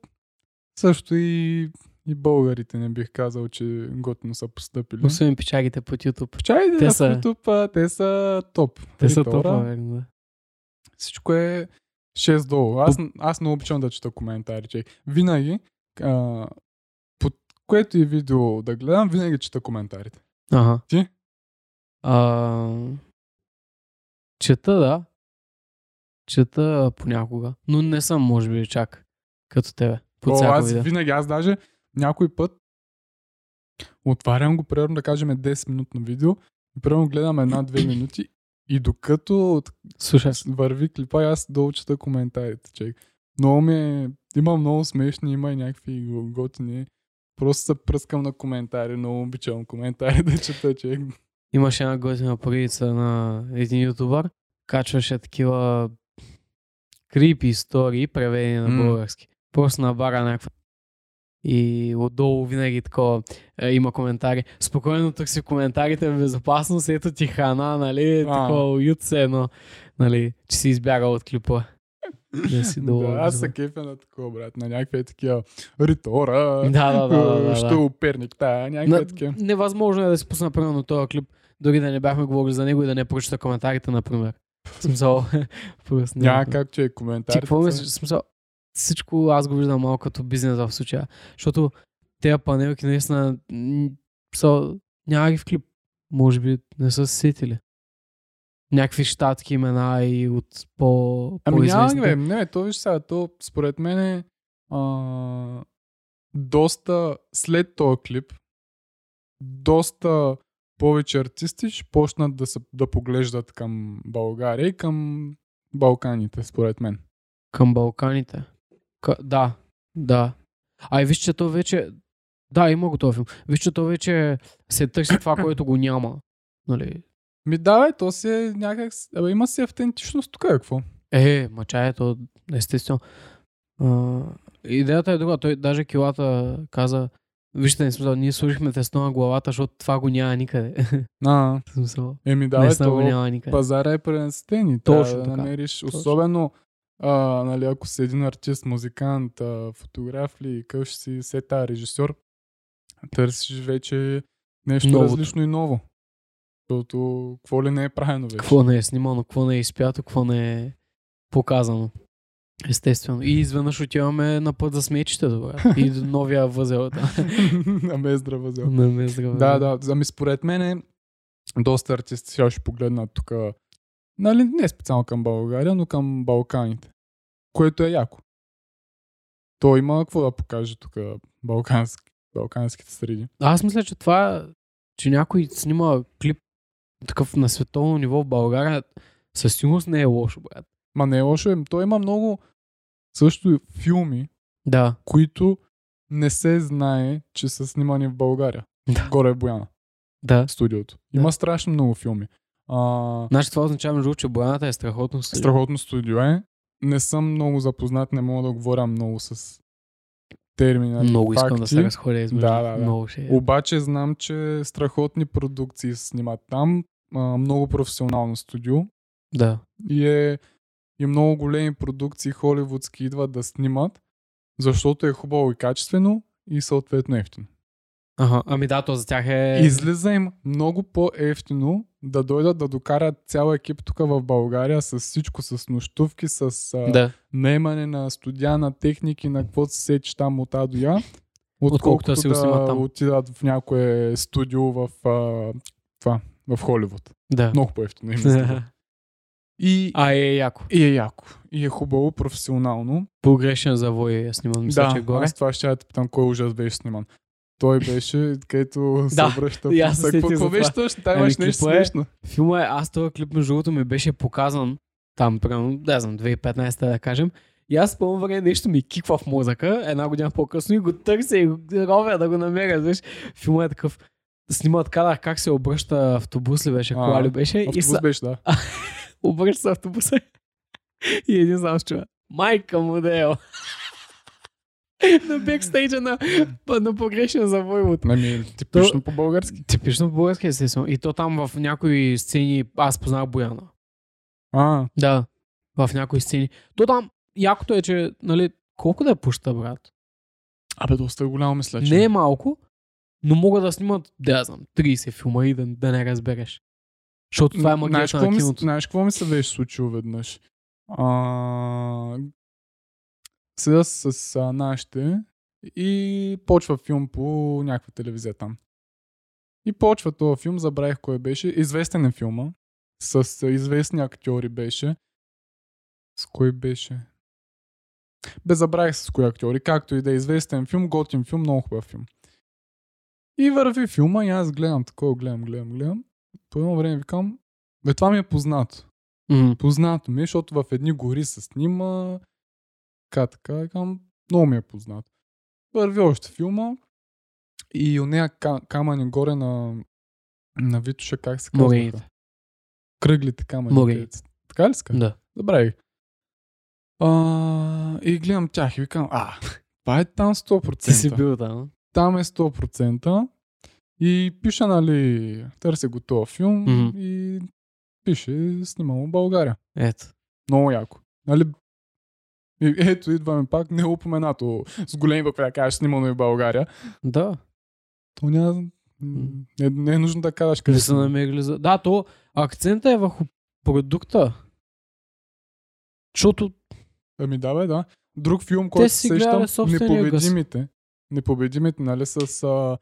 Също и, и българите не бих казал, че готино са поступили. Освен пичагите по YouTube. Чай Те са-. YouTube, те са топ. Те са топа, верно, да. Всичко е 6 долу. Аз, аз не обичам да чета коментари, че винаги, а, под което и видео да гледам, винаги чета коментарите. Ага. Ти? А, чета, да. Чета понякога. Но не съм, може би, чак като тебе. Под О, аз видео. винаги, аз даже някой път отварям го, примерно да кажем 10 минутно видео, и примерно гледам една-две минути И докато Слушай, върви клипа, аз долу чета коментарите, човек. Много ми е... Има много смешни, има и някакви го- готини. Просто се пръскам на коментари, много обичам коментари да чета, човек. имаше една готина поредица на един ютубър, качваше такива крипи истории, преведени на български. Просто набара някаква и отдолу винаги такова е, има коментари. Спокойно търси коментарите в безопасност, ето ти храна, нали, А. такова уют се едно, нали, че си избягал от клипа. Да си долу. Да, аз се кефя на такова, брат, на някакви такива ритора, Да, да, да, да, да, да. що перник, да, някакви такива. невъзможно е да си пусна примерно този клип, дори да не бяхме говорили за него и да не прочита коментарите, например. Смисъл, просто Няма как, че е Ти коментарите. какво мислиш? Смисъл, всичко аз го виждам малко като бизнес в случая. Защото тези панелки наистина са, няма ги в клип. Може би не са се сетили. Някакви щатски имена и от по, Ами няма ги, бе. Не, то виж сега, то според мен е а, доста след този клип, доста повече артисти ще почнат да, се, да поглеждат към България и към Балканите, според мен. Към Балканите. К... Да, да. А и виж, че то вече... Да, има го този филм. Виж, че то вече се търси това, което го няма. Нали? Ми да, бе, то си е някак... Абе, има си автентичност тук, е, какво? Е, мача е то, естествено. А, идеята е друга. Той даже килата каза, вижте, не смисъл, ние служихме тесно на главата, защото това го няма никъде. А, смисъл, еми да, бе, наистина го то няма никъде. пазара е пренаситен и Точно да така. намериш, Точно. особено а, нали, ако си един артист, музикант, а, фотограф ли, къв ще си сета, режисьор, търсиш вече нещо Новото. различно и ново. Защото какво ли не е правено вече. Какво не е снимано, какво не е изпято, какво не е показано. Естествено. И изведнъж отиваме на път за смечите, брат. И до новия възел. Да, На е здрава зел. на Мездра възел. Да, да. Ами според мен е, доста артисти сега ще погледнат тук, нали, не специално към България, но към Балканите. Което е яко. То има какво да покаже тук балкански, балканските среди. Аз мисля, че това, че някой снима клип такъв на световно ниво в България, със сигурност не е лошо, брат. Ма не е лошо, е, то има много също филми, Да. които не се знае, че са снимани в България. Да. Горе е Бояна, Да. студиото. Да. Има страшно много филми. А, Значи това означава, между че Бояната е страхотно студио. Страхотно студио е. Не съм много запознат, не мога да говоря много с термини. Много искам да факти. се разходя измежду. Да, да, да. Много ще е. Обаче знам, че страхотни продукции се снимат там. А, много професионално студио. Да. И е и много големи продукции холивудски идват да снимат, защото е хубаво и качествено и съответно ефтино. Ага, ами да, то за тях е... Излиза им много по-ефтино да дойдат да докарат цял екип тук в България с всичко, с нощувки, с а, Да. наемане на студия, на техники, на какво се сечеш там от А до Я, Отколкото отколкото да да, там. отидат в някое студио в, а, това, в Холивуд. Да. Много по-ефтино им излиза. И, а, е яко. и е яко. И е хубаво, професионално. Погрешен завой е сниман, мисля, че да, е горе. аз това ще я питам, кой ужас беше сниман. Той беше, където се Да, обръща. и аз се Какво беше това. точно? Там Ами, имаш нещо клипа е- смешно. Филма е, аз този клип между другото ми беше показан там, примерно, да знам, 2015 да кажем. И аз по време нещо ми киква в мозъка, една година по-късно и го търся и го ровя да го намеря. Виж, филма е такъв, снимат кадър как се обръща автобус ли беше, кола ли беше. и Автобус са, беше, да. обръща се автобуса и един сам се чува. Майка му да е. на бекстейджа на, на погрешен завой от Ами, типично по-български. Типично български, естествено. И то там в някои сцени аз познах Бояна. А, Да. В някои сцени. То там, якото е, че, нали, колко да е пуща, брат? абе, доста е голямо мисля, че. Не е малко, но могат да снимат, да я знам, 30 филма и да, да не разбереш. Защото това е Знаеш магията на киното. знаеш какво ми се беше случило веднъж? А, седа с а, нашите и почва филм по някаква телевизия там. И почва този филм, забравих кой беше. Известен е филма. С известни актьори беше. С кой беше? Бе, забравих с кои актьори. Както и да е известен филм, готин филм, много хубав филм. И върви филма и аз гледам такова, гледам, гледам, гледам. По едно време викам, Бе, това ми е познато. М, Познато ми, е, защото в едни гори се снима. Така, така, викам, много ми е познато. Върви още филма и у нея ка- камъни горе на, на Витоша, как се казва? Кръглите камъни. Морей. дето- Така ли ска? Да. Добре. А, и гледам тях и викам, а, това е там 100%. Ти си бил там. Там е 100%. И пише, нали, търся го този филм Мгм. и пише, снимало в България. Ето. Много яко. Нали? И ето, идваме пак, не е упоменато с големи да кажеш снимано и в България. Да. То няма... Не, не е нужно да казваш къде Не са намерили за... Да, то акцента е върху продукта. Защото Ами да, бе, да. Друг филм, който се сещам. Непобедимите. Непобедимите, нали, с а,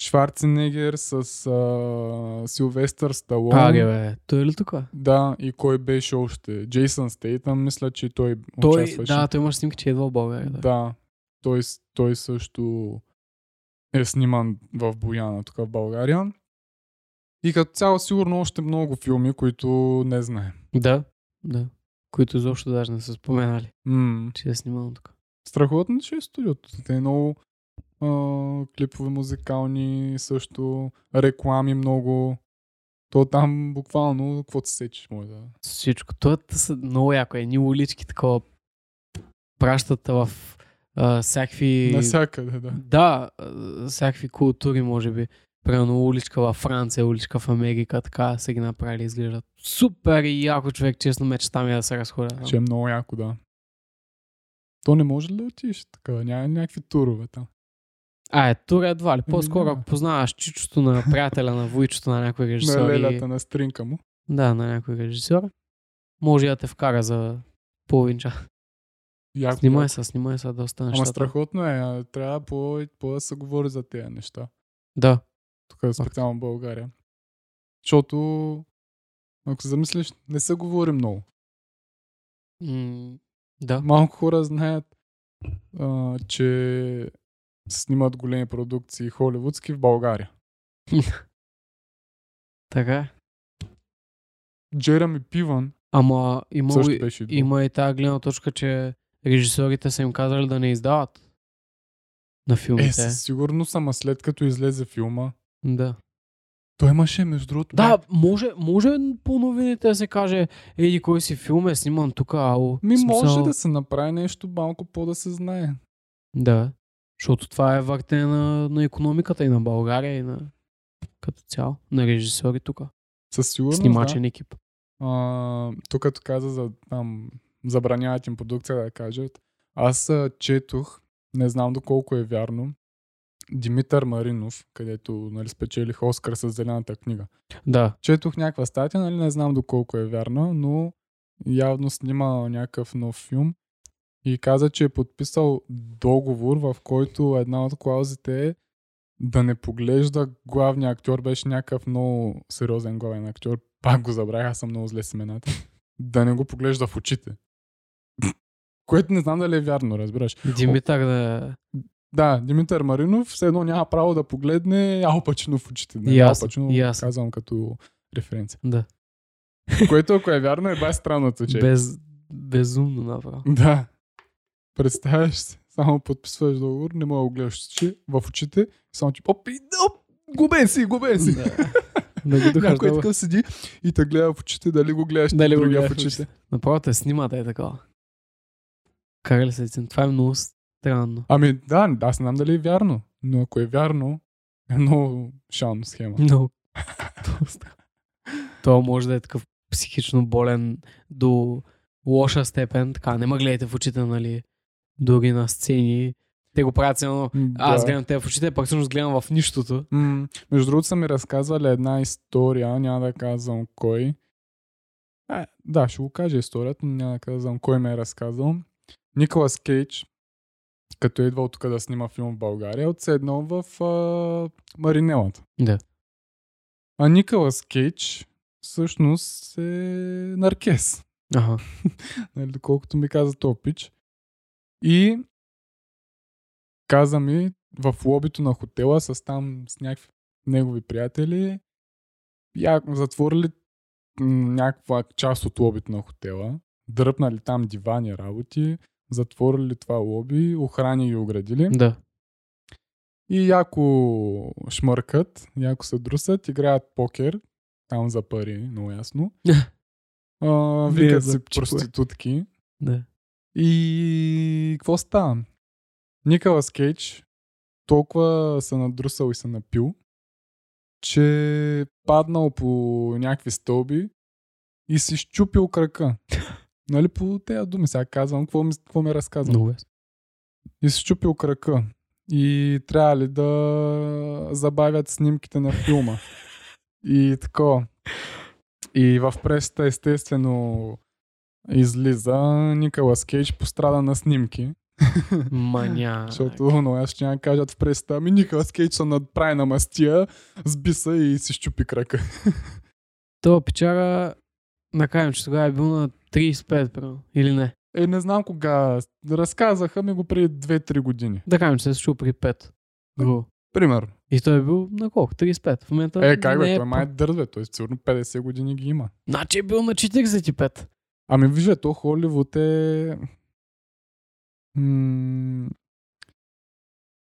Шварценегер, с а, Силвестър Сталон. Аре, бе, той е ли тук? Да, и кой беше още? Джейсън Стейтън, мисля, че той, Той, участваше. да, той имаш снимки, че идва в България. Да. Да, той, той също е сниман в Бояна, тук в България. И като цяло сигурно още много филми, които не знаем. да, да. Които изобщо даже не са споменали, М- че е снимал тук. Страхотно, че е студиото. Те е много а, клипове музикални, също реклами много. То там буквално, каквото се сечеш, може да... Всичко. Това са много яко. Едни улички такова пращат в а, всякакви... Навсякъде, да. Да, всякакви култури, може би. Примерно уличка във Франция, уличка в Америка, така са ги направили, изглеждат супер и яко човек, честно мечта ми е да се разходя. Ще е много яко, да. То не може ли да отидеш така? Няма някакви турове там. А, е, тур едва ли. По-скоро, ако познаваш чичото на приятеля на войчето на някой На режисьор. и- лелята на стринка му. Да, на някой режисьор. Може да те вкара за половин час. Яко, Снимай се, снимай се да остане Ама страхотно е. Трябва по, по да се говори за тези неща. Да. Тук е специално в България. Защото, ако се замислиш, не се говори много. М- да. Малко хора знаят, а, че снимат големи продукции холивудски в България. Така е. Джерами Пиван Ама има, и- има и тази гледна точка, че режисьорите са им казали да не издават на филмите. Е, със сигурност, ама след като излезе филма, Да. той имаше, между другото, Да, може, може по новините да се каже, еди кой си филм е сниман тук, ало. Ми В може смисъл- да се направи нещо малко по да се знае. Да. Защото това е въртене на, на економиката и на България и на като цяло, на режисьори тук. Със сигурност, Снимачен да. екип. А, тук като каза за там, забраняват им продукция да кажат. Аз четох, не знам доколко е вярно, Димитър Маринов, където нали, спечелих Оскар с зелената книга. Да. Четох някаква статия, нали, не знам доколко е вярна, но явно снима някакъв нов филм и каза, че е подписал договор, в който една от клаузите е да не поглежда главния актьор, беше някакъв много сериозен главен актьор, пак го забравях, аз съм много зле с имената, да не го поглежда в очите. Което не знам дали е вярно, разбираш. Димитър да... Да, Димитър Маринов все едно няма право да погледне Ал Пачино в очите. И аз- Ал Пачино и аз. казвам като референция. Да. Което ако е вярно е бай странното, че. Без, безумно направо. Да. Представяш се, само подписваш договор, не мога да го гледаш очи- в очите, само че оп, и, оп, губен си, губен си. Да. да го Някой така седи и те гледа в очите, дали го гледаш Дали другия в очите. Направо те снимате е такова. Карали се. Това е много странно. Ами да, аз не знам дали е вярно, но ако е вярно, е много шална схема. Много. Това може да е такъв психично болен до лоша степен. Така, не ме гледайте в очите, нали? Дори на сцени. Те го правят едно. Аз Да. гледам те в очите, пък всъщност гледам в нищото. М, между другото са ми разказвали една история, няма да казвам кой. А, да, ще го кажа историята, но няма да казвам кой ме е разказал. Николас Кейдж, като е идвал тук да снима филм в България, отседнал в а, Маринелата. Да. А Николас Кейдж всъщност е наркес, Ага. нали, доколкото ми каза то пич. И каза ми в лобито на хотела с там с някакви негови приятели, я затворили някаква част от лобито на хотела, дръпнали там дивани работи, затворили това лоби, охрани ги оградили Да. и яко шмъркат, яко се друсат, играят покер, там за пари, много ясно. А, викат си чипове. проститутки. Да. И какво става? Николас Кейдж толкова се надрусал и се напил, че паднал по някакви стълби и си щупил крака. нали по тези думи сега казвам, какво ми, какво ми разказвам. Много. И си щупил крака. И трябва ли да забавят снимките на филма. И тако. И в пресата естествено излиза Николас Кейдж пострада на снимки. Маня. Защото, но аз ще няма кажат в пресата, ами Николас Кейдж се надправи на мастия, сби се и си щупи крака. Това печара, да кажем, че тогава е бил на 35, примерно. Или не? Е, не знам кога. Разказаха ми го преди 2-3 години. Да кажем, че се е случило при 5. Друго. Примерно. И той е бил на колко? 35. В момента Е, как бе, не той май е дърт, бе. Той сигурно 50 години ги има. Значи е бил на 45. Ами вижте, то Холивуд е... М...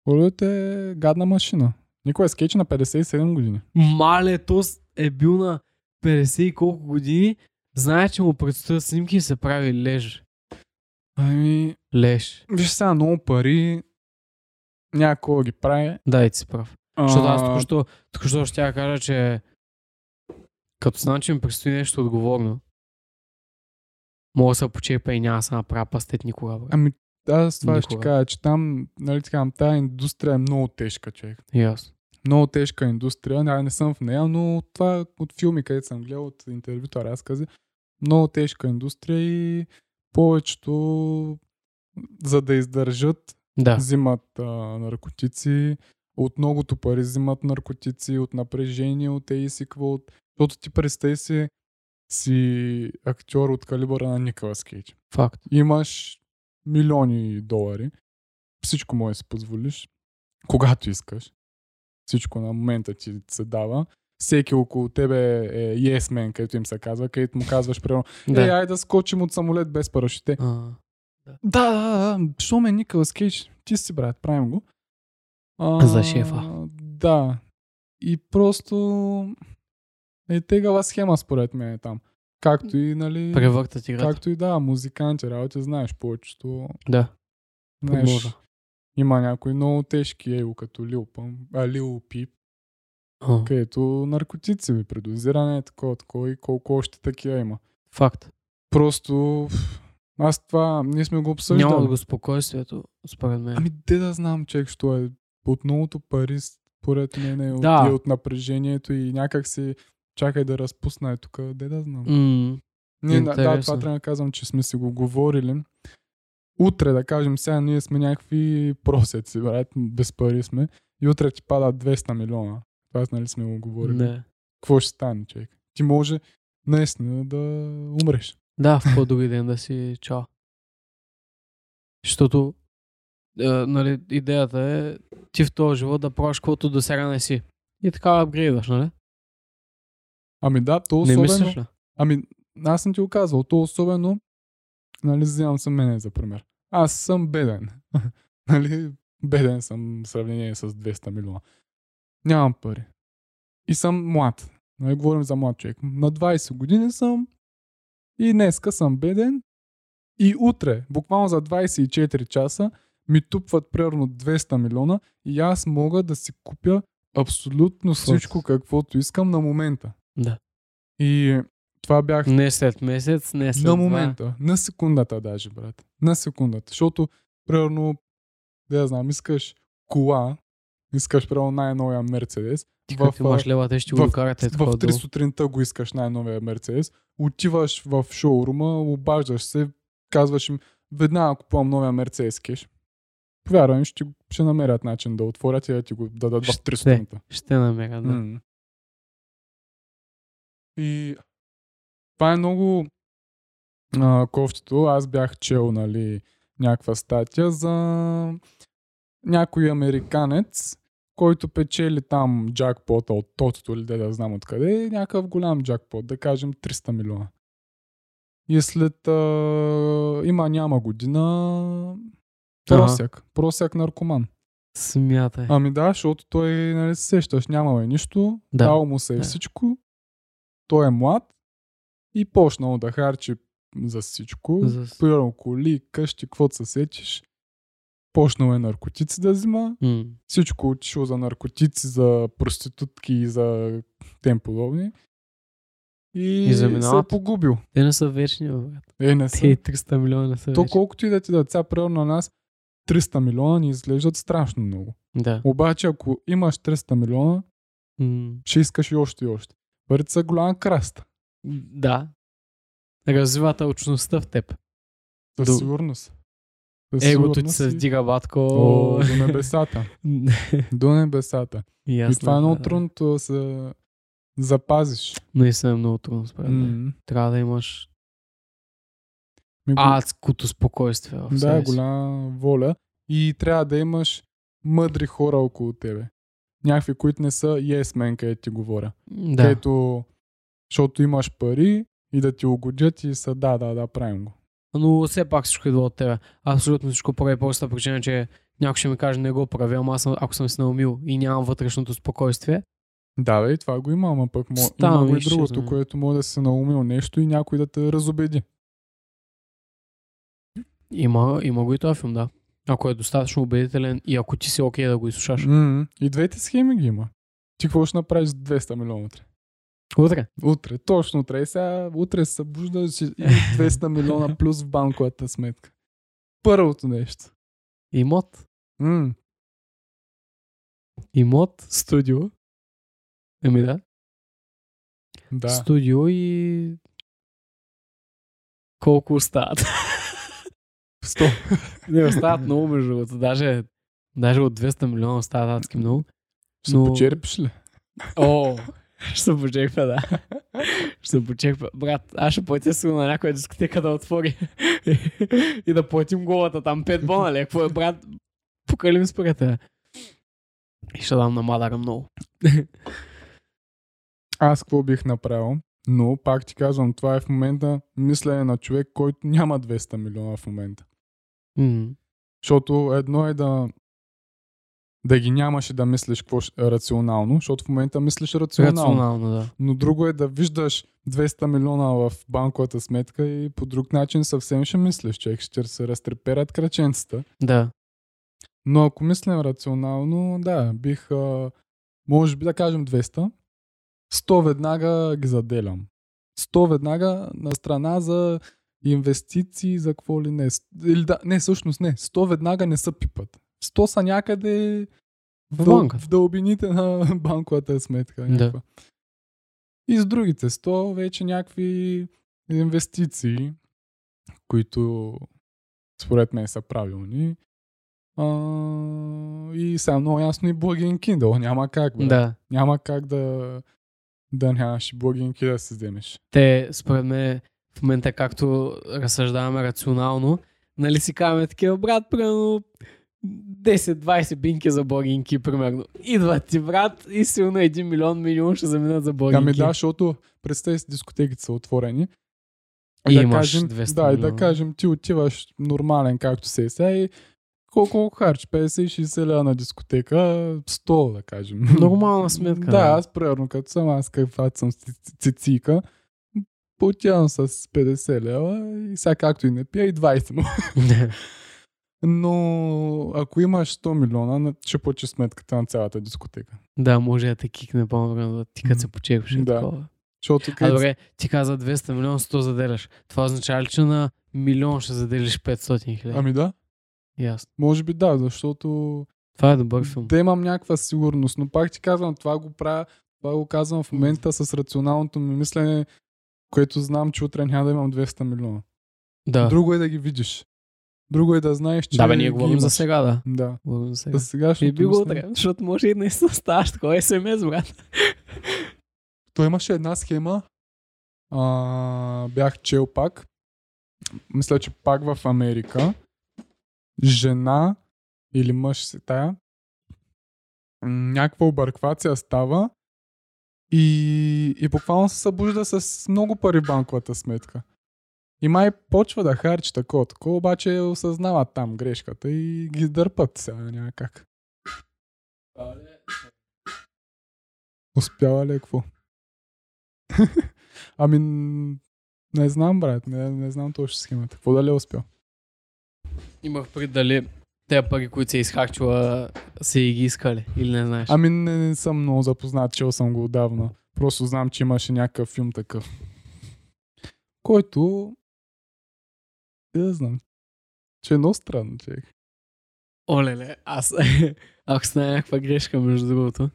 Холивуд е гадна машина. Никой е скетч на 57 години. Мале, то е бил на 50 и колко години. Знае, че му предстоят снимки и се прави леж. Ами, Леж. виж сега, много пари, някой ги прави. Да, и ти си прав. Защото аз А, току-що, току-що ще кажа, че като знам, че ми предстои нещо отговорно, мога да се почепа и няма да се направя пастет никога. Бе. Ами, аз това ще Никога. кажа, че там, нали така, тази индустрия е много тежка, човек. И аз. Много тежка индустрия, не, не съм в нея, но това от филми, където съм гледал, от интервюта, разкази, много тежка индустрия и повечето, за да издържат, Да. взимат а, наркотици, от многото пари взимат наркотици, от напрежение, от ей си какво, от... защото ти представи си, си актьор от калибъра на Николас Кейдж. Факт. Имаш милиони долари, всичко може да си позволиш, когато искаш. Всичко на момента ти се дава. Всеки около тебе е yes man, където им се казва, където му казваш, примерно, Да. Ей, айде да скочим от самолет без парашите. А, Да, да, да, що ме е Николас Кейдж? Ти си брат, правим го. А, За шефа. Да. И просто е тегава схема според мен е там. Както и, нали, превъртат играта. както и да, музиканти, работи, знаеш, повечето, Да. знаеш, Подложа. има някои много тежки его, като Лил, Пъм, а, Лил Пип, А, където наркотици ви, предозиране, такова, такова и колко още такива има. Факт. Просто, аз това, ние сме го обсъждали. Няма го спокойствието, според мен. Ами де да знам, човек, що е от многото пари, според мен е от, Да. и от напрежението и някак си чакай да разпусна е тук, де да знам. М, Ние, да, да, това трябва да казвам, че сме си го говорили. Утре, да кажем, сега ние сме някакви просеци, брат, без пари сме. И утре ти падат 200 милиона. Това нали сме го говорили. не. Какво ще стане, човек? Ти може наистина да умреш. Да, в по-други ден да си чао. Защото е, нали, идеята е ти в този живот да правиш каквото до сега не си. И така апгрейдваш, нали? Ами да, то Не особено... мислиш ли? Ами, аз съм ти го казвал, то особено, нали, взимам се мене за пример. Аз съм беден. нали, беден съм в сравнение с 200 милиона. Нямам пари. И съм млад. Нали, говорим за млад човек. На 20 години съм и днеска съм беден и утре, буквално за 24 часа, ми тупват примерно 200 милиона и аз мога да си купя абсолютно всичко, каквото искам на момента. Да. И това бях Не след месец, не след на два. момента, на секундата даже, брат. На секундата. Защото, примерно, да я знам, искаш кола, искаш, примерно, най-новия Мерцедес, Ти в, имаш лева, те ще в- го карате в такова 3 долу. сутринта го искаш най-новия Мерцедес, отиваш в шоурума, обаждаш се, казваш им, веднага купувам новия Мерцедес кеш. Повярвам, ще, ще намерят начин да отворят и да ти го дадат в 3 Ще. сутринта. Ще намеря, да. М. И това е много а, кофтито. Аз бях чел, нали, някаква статия за някой американец, който печели там джакпота от тотото или де да знам откъде, някакъв голям джакпот, да кажем 300 милиона. И след а, има няма година просяк, просяк наркоман. Смятай. Ами да, защото той, нали се сещаш, нямал е нищо, Да. дал му се е Да. всичко, той е млад и почнал да харчи за всичко, За- примерно коли, къщи, каквото се сетиш. Почнал е наркотици да взима, М. всичко отишло за наркотици, за проститутки и за тем подобни. И, И се е погубил. Те не са вечни, брат. Е, не са. Те 300 милиона не са То вечни. колкото и да ти дадат, сега примерно на нас 300 милиона ни изглеждат страшно много. Да. Обаче ако имаш 300 милиона, М. ще искаш и още и още. Парите са голяма краста. Да. Развива точността в теб. Със До- сигурност. Със Егото ти се и- вдига, батко. О, до небесата. До небесата. Ясно, и това е много да. трудното да се запазиш. Наистина е много трудно, според мен. М. Трябва да имаш Ми адското спокойствие в Да, голяма воля. И трябва да имаш мъдри хора около тебе. Някакви, които не са yes man, където ти говоря. Да. Където, защото имаш пари и да ти угодят и са да, да, да, правим го. Но все пак всичко идва от тебе. Абсолютно всичко прави просто причина, че някой ще ми каже не го правя, ама аз ако съм се наумил и нямам вътрешното спокойствие, Да, бе, и това го има, ама пък мо... Става има и другото, да. което може да се наумил нещо и някой да те разобеди. има, има го и този филм, да. Ако е достатъчно убедителен и ако ти си окей да го изслушаш. М, И двете схеми ги има. Ти какво ще направиш с 200 милиона утре? Утре. Утре, точно утре. И сега утре се събуждаш и и 200 милиона плюс в банковата сметка. Първото нещо. Имот. М, Имот, студио. Еми да. да. Студио и... Колко остават? 100. Не, остават много между другото. Даже, даже от 200 милиона остават адски много. Ще Но- почерпиш ли? О, ще се почеква, да. Ще се почеква. Брат, аз ще платя сигурно на някоя дискотека да отвори и да платим голата там 5 бона, ли? Какво е, брат? Покалим според те. И ще дам на Мадара много. Аз какво бих направил? Но пак ти казвам, това е в момента мислене на човек, който няма 200 милиона в момента. М. Защото едно е да да ги нямаш и да мислиш какво рационално, защото в момента мислиш рационално. Рационално, да. Но друго е да виждаш 200 милиона в банковата сметка и по друг начин съвсем ще мислиш, човек ще се разтреперят краченцата. Да. Но ако мислим рационално, да, бих, а, може би да кажем 200, 100 веднага ги заделям. 100 веднага на страна за инвестиции, за какво ли не. Или да, не, всъщност не. 100 веднага не са пипат. 100 са някъде В дъл- в дълбините на банковата сметка. Да. И с другите 100 вече някакви инвестиции, които според мен са правилни. А, и сега много ясно и Благин Kindle. Няма как, бе. Да. Няма как да, да нямаш и Благин Kindle да се вземеш. Те, според мен, в момента както разсъждаваме рационално, нали си казваме такива, брат, примерно 10-20 бинки за благинки, примерно. Идват ти, брат, и силно 1 милион минимум ще заминат за благинки. Ами да, защото представи си дискотеките са отворени. И да имаш кажем, 200 Да, и да кажем, ти отиваш нормален както се е сега и колко, харч? 50-60 лева на дискотека, 100 да кажем. Нормална сметка. Да, аз примерно като съм аз каквато съм ци- цицика, потявам с 50 лева и сега както и не пия и 20 му. Но ако имаш 100 милиона, на- ще платиш сметката на цялата дискотека. да, може да те кикне да ти като се М. почекваш. и Да. такова. Защото А където добре, ти каза 200 милиона, 100 заделяш. Това означава ли, че на милион ще заделиш 500 хиляди? Ами да, Ясно. може би да, защото Това е добър филм. да имам някаква сигурност, но пак ти казвам, това го правя, това го казвам в момента с рационалното ми мислене, което знам, че утре няма да имам 200 милиона. Да. Друго е да ги видиш. Друго е да знаеш, че Да, бе, ние говорим за сега, да. Да. Говорим за сега. За сегашното И би мислене. утре, защото може и наистина ставаш такова СМС, брат. Той имаше една схема. А, бях чел пак. Мисля, че пак в Америка. Жена или мъж си тая някаква обърквация става и, и буквално се събужда с много пари банковата сметка. И май почва да харчи такова, такова, обаче осъзнава там грешката и ги дърпат сега няма как. Успява ли какво? ами, не знам, брат, не, не знам точно схемата. Какво дали е успял? Имах пред дали те пари, които се изхарчила, се и ги искали или не знаеш. Ами не, не съм много запознат, чел съм го отдавна. Просто знам, че имаше някакъв филм такъв. Който... Не знам. Че е много странно, човек. Олеле, аз ако стане някаква грешка, между другото,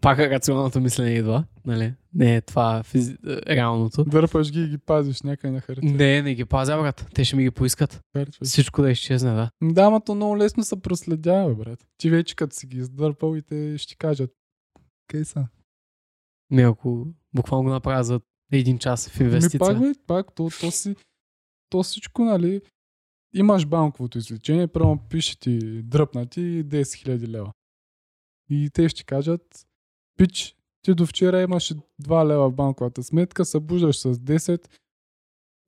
пак рационалното мислене идва, нали? Не е това физи... реалното. Дърпаш ги и ги пазиш някъде на хартия. Не, не ги пазя, брат. Те ще ми ги поискат. Харчваш. Всичко да изчезне, да. Да, ама то много лесно се проследява, брат. Ти вече като си ги издърпал и те ще кажат. Къде са? Не, ако буквално го направя за един час в Ми инвестиция. пак, бе, пак, то, то, си, то всичко, нали, имаш банковото излечение, прямо пише ти дръпнати 10 000 лева. И те ще кажат, пич, ти до вчера имаше 2 лева в банковата сметка, събуждаш с 10.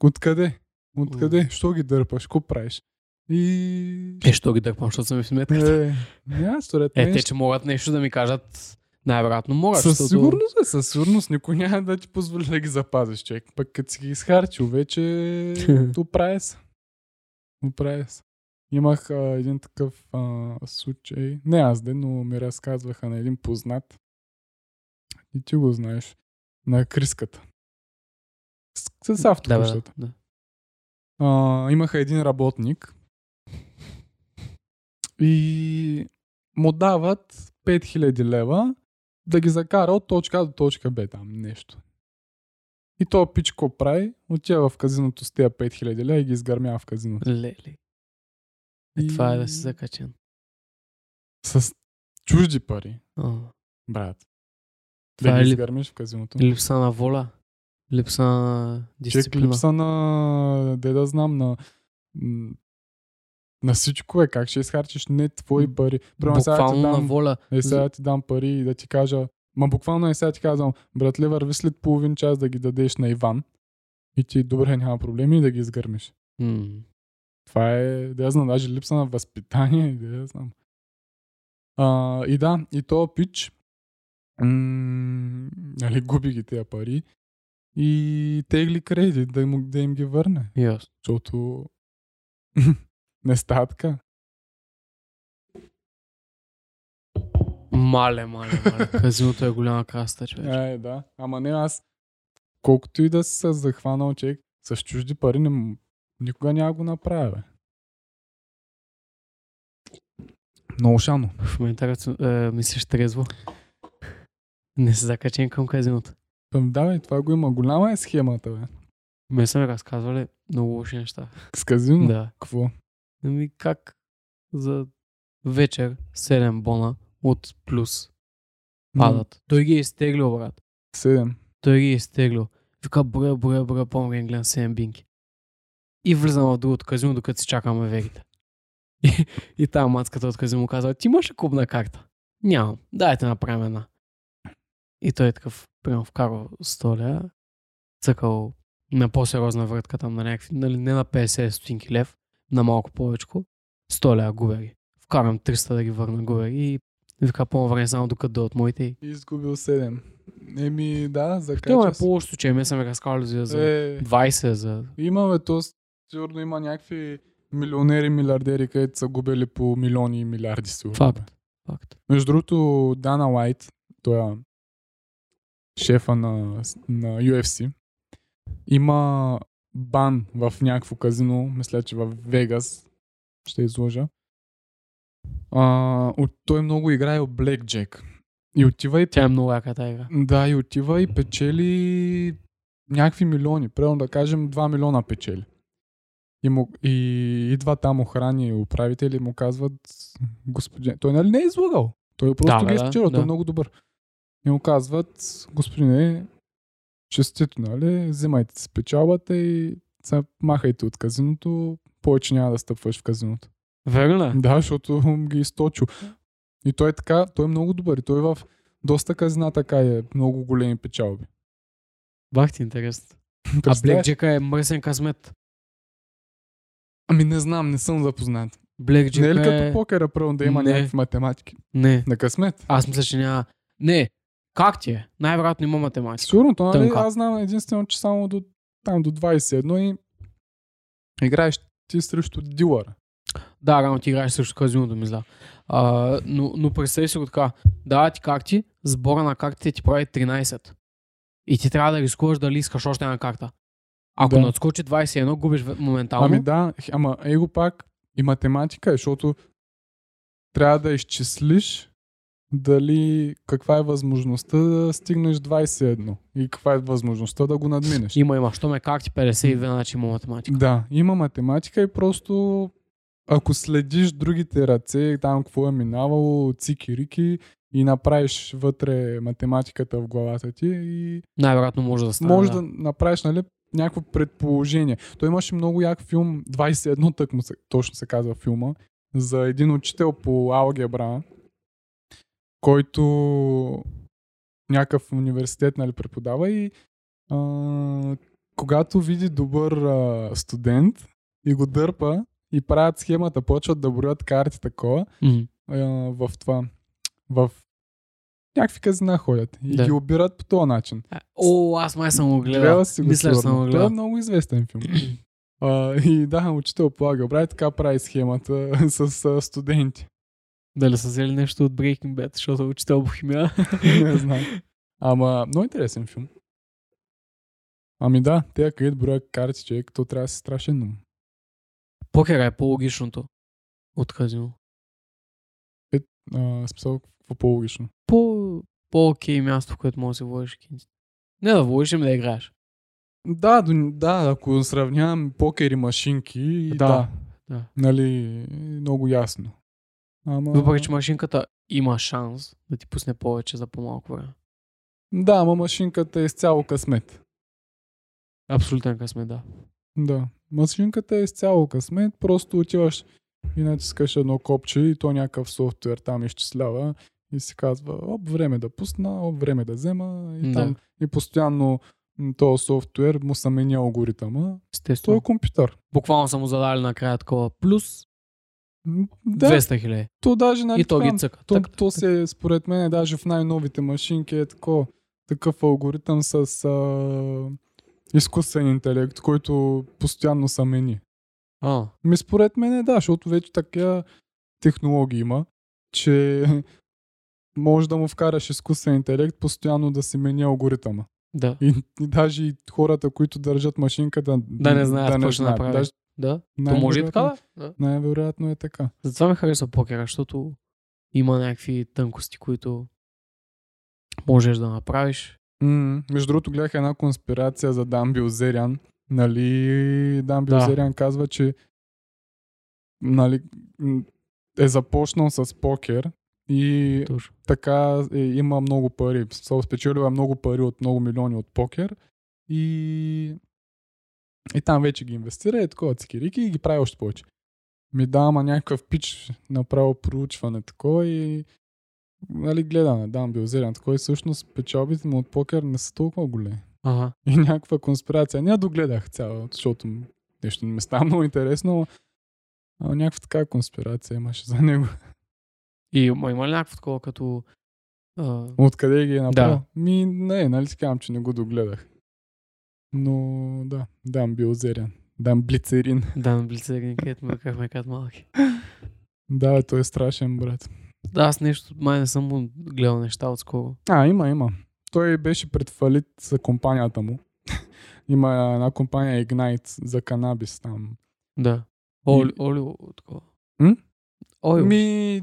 Откъде? Откъде? Що ги дърпаш? Какво правиш? И... Е, що ги дърпам, защото съм в сметката. Е, няма, според Е, мен. те, че могат нещо да ми кажат, най-вероятно могат. Със защото- сигурност е, със сигурност никой няма да ти позволи да ги запазиш, човек. Пък като си ги изхарчил, вече оправя се. Оправя се. Имах а, един такъв а, случай, не аз ден, но ми разказваха на един познат. И ти го знаеш. На криската. С, с Да, автокушата. да, да. а, имаха един работник и му дават 5000 лева да ги закара от точка А до точка Б там нещо. И то пич какво прави? Отива в казиното с тези 5000 лева и ги изгърмява в казиното. Лели. Е, това е да си закачен. С чужди пари, О, брат. Това да е ли- изгърмиш в казиното. липса на воля. Липса на Чек дисциплина. липса на, де да знам, на, на всичко е. Как ще изхарчиш не твои пари? Примерно сега ти Буквално на дам, воля. е, сега ти дам пари и да ти кажа, ма буквално е сега ти казвам, братле, върви след половин час да ги дадеш на Иван и ти добре няма проблеми да ги изгърмиш. М. Това е, да я знам, даже липса на възпитание, да я знам. А, и да, и то пич, м- нали, губи ги тези пари и тегли кредит да, му, да им ги върне, Ясно. защото не става така. Мале, мале, мале. Казиното е голяма краста, човек. Е, да. Ама не аз. Колкото и да се захванал човек, с чужди пари не, никога няма го направя. Бе. Много шано. В момента е, мислиш трезво. Не се закачен към казиното. Пъм, да, бе, това го има. Голяма е схемата, бе. Ме са ми разказвали много лоши неща. С казино? Да. Какво? Ами как за вечер 7 бона от плюс падат. Той ги е изтеглил, брат. Седем. Той ги е изтеглил. Вика, броя, броя, броя, помня, гледам 7 бинки. И влизам в другото казино, докато си чакаме вегите. И, и там мацката от казино казва, ти имаш ли клубна карта? Нямам. Дайте направим една. И той е такъв, прямо вкарал столя, цъкал на по-сериозна вратка там на някакви, нали, не на 50 стотинки лев, на малко повече. 100 лева губери. Вкарам 300 да ги върна губери и вика по време само докато дойдат моите. и- изгубил седем. Еми, да, Това закача е се. по-лошо случай. Ме са ми разказали за, за Е, 20, за... имаме то, сигурно има някакви милионери, милиардери, където са губили по милиони и милиарди сигурно. Факт. Факт. Между другото, Дана Уайт, той е шефа на, на UFC, има бан в някакво казино, мисля, че в Вегас, ще изложа. А, от, той много играе Блек Джек. И отива и Тя е много яка тази игра. да, и отива и печели някакви милиони. Примерно да кажем 2 милиона печели. И, му, и идва там охрани и управители и му казват, господин, той нали не е излагал. Той просто Да, ги е да, спечелил, той да. е много добър. И му казват, господине, честито, нали, взимайте си печалбата и се махайте от казиното, повече няма да стъпваш в казиното. Верно ли? Да, защото ги е източил. И той е така, той е много добър. И той в доста казина така е много големи печалби. Бах ти интересно. А? Блекджека е мръсен късмет. Ами не знам, не съм запознат. Блекджека Не е ли е... като покера, първо да има Не. някакви математики? Не, На късмет. аз мисля, че няма... Не, как ти е? Най-вероятно има математика. Сигурно, то, нали, аз знам единствено, че само до, там до 21 и играеш ти срещу дилъра. Да, рано ти играеш срещу казиното, мисля. А, но, но представи си го така. Дава ти карти, сбора на картите ти прави 13. И ти трябва да рискуваш дали искаш още една карта. Ако Да. надскочи 21, губиш моментално. Ами да, ама его пак и математика е, защото трябва да изчислиш дали каква е възможността да стигнеш 21 и каква е възможността да го надминеш. Има, има. Що ме карти 52, значи има математика. Да, има математика и просто ако следиш другите ръце, там какво е минавало, цики-рики и направиш вътре математиката в главата ти и Най-вероятно може да стане. може да. да направиш нали, някакво предположение. Той имаше много як филм, 21 тък му се, точно се казва филма, за един учител по алгебра, който някакъв университет нали, преподава и а, когато види добър а, студент и го дърпа и правят схемата, почват да броят карти такова, Мгм. а, в това, в някакви казина ходят и Да. ги обират по този начин. А, О, аз май съм го гледал. Гледал си го Мисля, че съм сигурно. го е гледал. много известен филм. а, и да, учител по алгебра и така прави схемата с а, студенти. Дали са взели нещо от Breaking Bad, защото е учител по химия. Не знам. Ама много интересен филм. Ами да, те където броят карти, човек, то трябва да си страшен ум. Покера е по-логичното от казино. А, смисъл, какво по-логично. По, по-окей място, в което може да се вложиш кинти. Не да вложиш, ами да играеш. Да, да, ако сравнявам покер и машинки, Да, да, да. нали, много ясно. Ама... Въпреки, че машинката има шанс да ти пусне повече за по-малко време. Да, ама машинката е изцяло късмет. Абсолютен късмет, да. Да. Машинката е изцяло късмет, просто отиваш и натискаш едно копче и то някакъв софтуер там изчислява и си казва, оп, време да пусна, оп, време да взема и Да. там и постоянно този софтуер му се меня алгоритъма. Той Естествено. е компютър. Буквално са му задали накрая такова плюс да. Да, 200 хиляди. то даже нали, И то така, ги цъка. то, Так, то се, според мен, даже в най-новите машинки е тако, такъв алгоритъм с а, изкуствен интелект, който постоянно се мени. А, Ми според мен е да, защото вече такива технологии има, че може да му вкараш изкуствен интелект постоянно да си мени алгоритъма. да. И, и даже и хората, които държат машинката Да не знаят да ще направи. Даже Да. То може и така, да. най-вероятно е така. Затова ми харесва покера, защото има някакви тънкости, които можеш да направиш. М, Между другото гледах една конспирация за Дан Билзериан. Нали, Дан Да. Билзериан казва, че нали, е започнал с покер и Точно. така е, има много пари. Е много пари от много милиони от покер и, и там вече ги инвестира и такова цикирики и ги прави още повече. Ми да, ама някакъв пич направил проучване такова и нали, гледаме, Дан Билзериан, такова и всъщност печалбите му от покер не са толкова големи. Ага. И някаква конспирация. Не догледах цяло, защото нещо не ми става много интересно, но някаква така конспирация имаше за него. И ма има ли някакво такова като... А, Откъде ги е направил? Да. Ми, не, нали си казвам, че не го догледах. Но, да, дам Билзерин. Дам Блицерин. да, на блицерин, където ме бяхме като малки. Да, бе, той е страшен, брат. Да, аз нещо, май не съм му гледал неща отскоро. А, има, има. Той беше пред фалит за компанията му. има една компания Ignite за канабис там. Да. Оли, оли, такова. М? Ойл. Ми,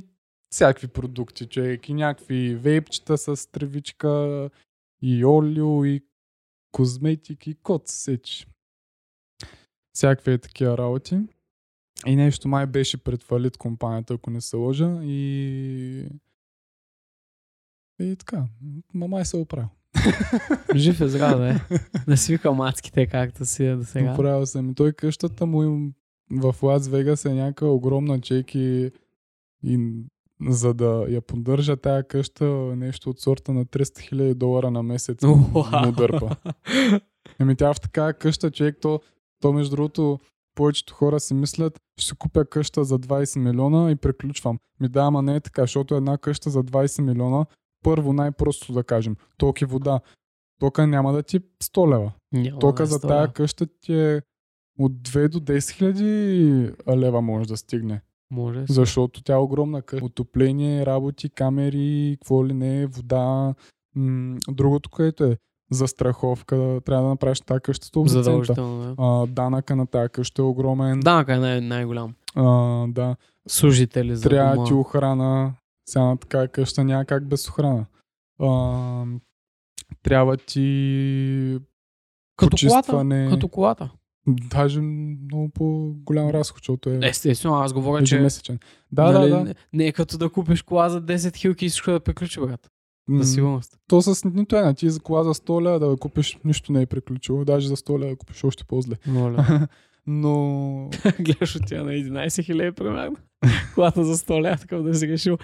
всякакви продукти, човек. И някакви вейпчета с тревичка, и олио, и козметики, кот сеч. Всякакви е такива работи. И нещо май беше пред фалит компанията, ако не се лъжа. И... И така. Ма май се е оправил. Жив е здрав, е. Да си вика мацките, както си е до сега. Оправил съм. И той къщата му им в Лас Вегас е някаква огромна чеки и за да я поддържа тая къща нещо от сорта на 300 000 долара на месец Уау. му дърпа. Еми тя в такава къща, човек, то, то между другото, повечето хора си мислят, ще си купя къща за 20 милиона и приключвам. Ми да, ама не е така, защото една къща за 20 милиона, първо най-просто да кажем, токи вода, тока няма да ти 100 лева. Няма Тока да за тая къща ти е от 2 до 10 хиляди лева може да стигне. Може. Защото тя е огромна къща. Отопление, работи, камери, какво ли не, вода. М- другото, което е застраховка, трябва да направиш тази къща 100%. Задължително, да. А, данъка на тази къща е огромен. Данъка е най- най-голям. А, да. Служители за Трябва дома. ти охрана. Сега на така къща няма как без охрана. А, трябва ти Като колата. Като колата. Даже много по-голям разход, защото е Естествено, аз говоря, че ежемесечен. Да, нали, да, да. Не, е като да купиш кола за 10 хилки и всичко да приключи, брат. За сигурност. То с нито една. Ти за кола за 100 лева да купиш, нищо не е приключило. Даже за 100 лева да купиш още по-зле. Моля. Но Гледаш от тя на 11 хиляди, примерно. Колата за 100 лева, такъв да си решил.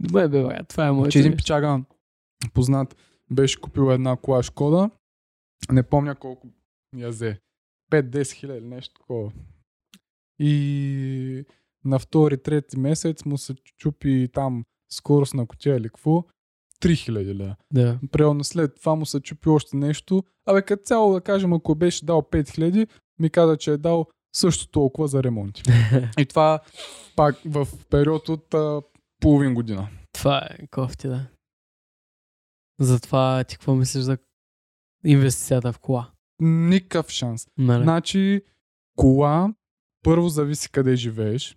Добре, бе, брат, това е моето. че един нещо. пичага познат беше купил една кола Шкода. Не помня колко я взе. 5-10 хиляди нещо такова. И на втори, трети месец му се чупи там скорост на котия или какво. 3000 лева. Да. Примерно след това му се чупи още нещо. Абе, като цяло да кажем, ако беше дал 5000, ми каза, че е дал също толкова за ремонти. И това пак в период от а, половин година. Това е кофти, да. Затова ти какво мислиш за инвестицията в кола? Никакъв шанс. Нали? Значи, кола, първо зависи къде живееш.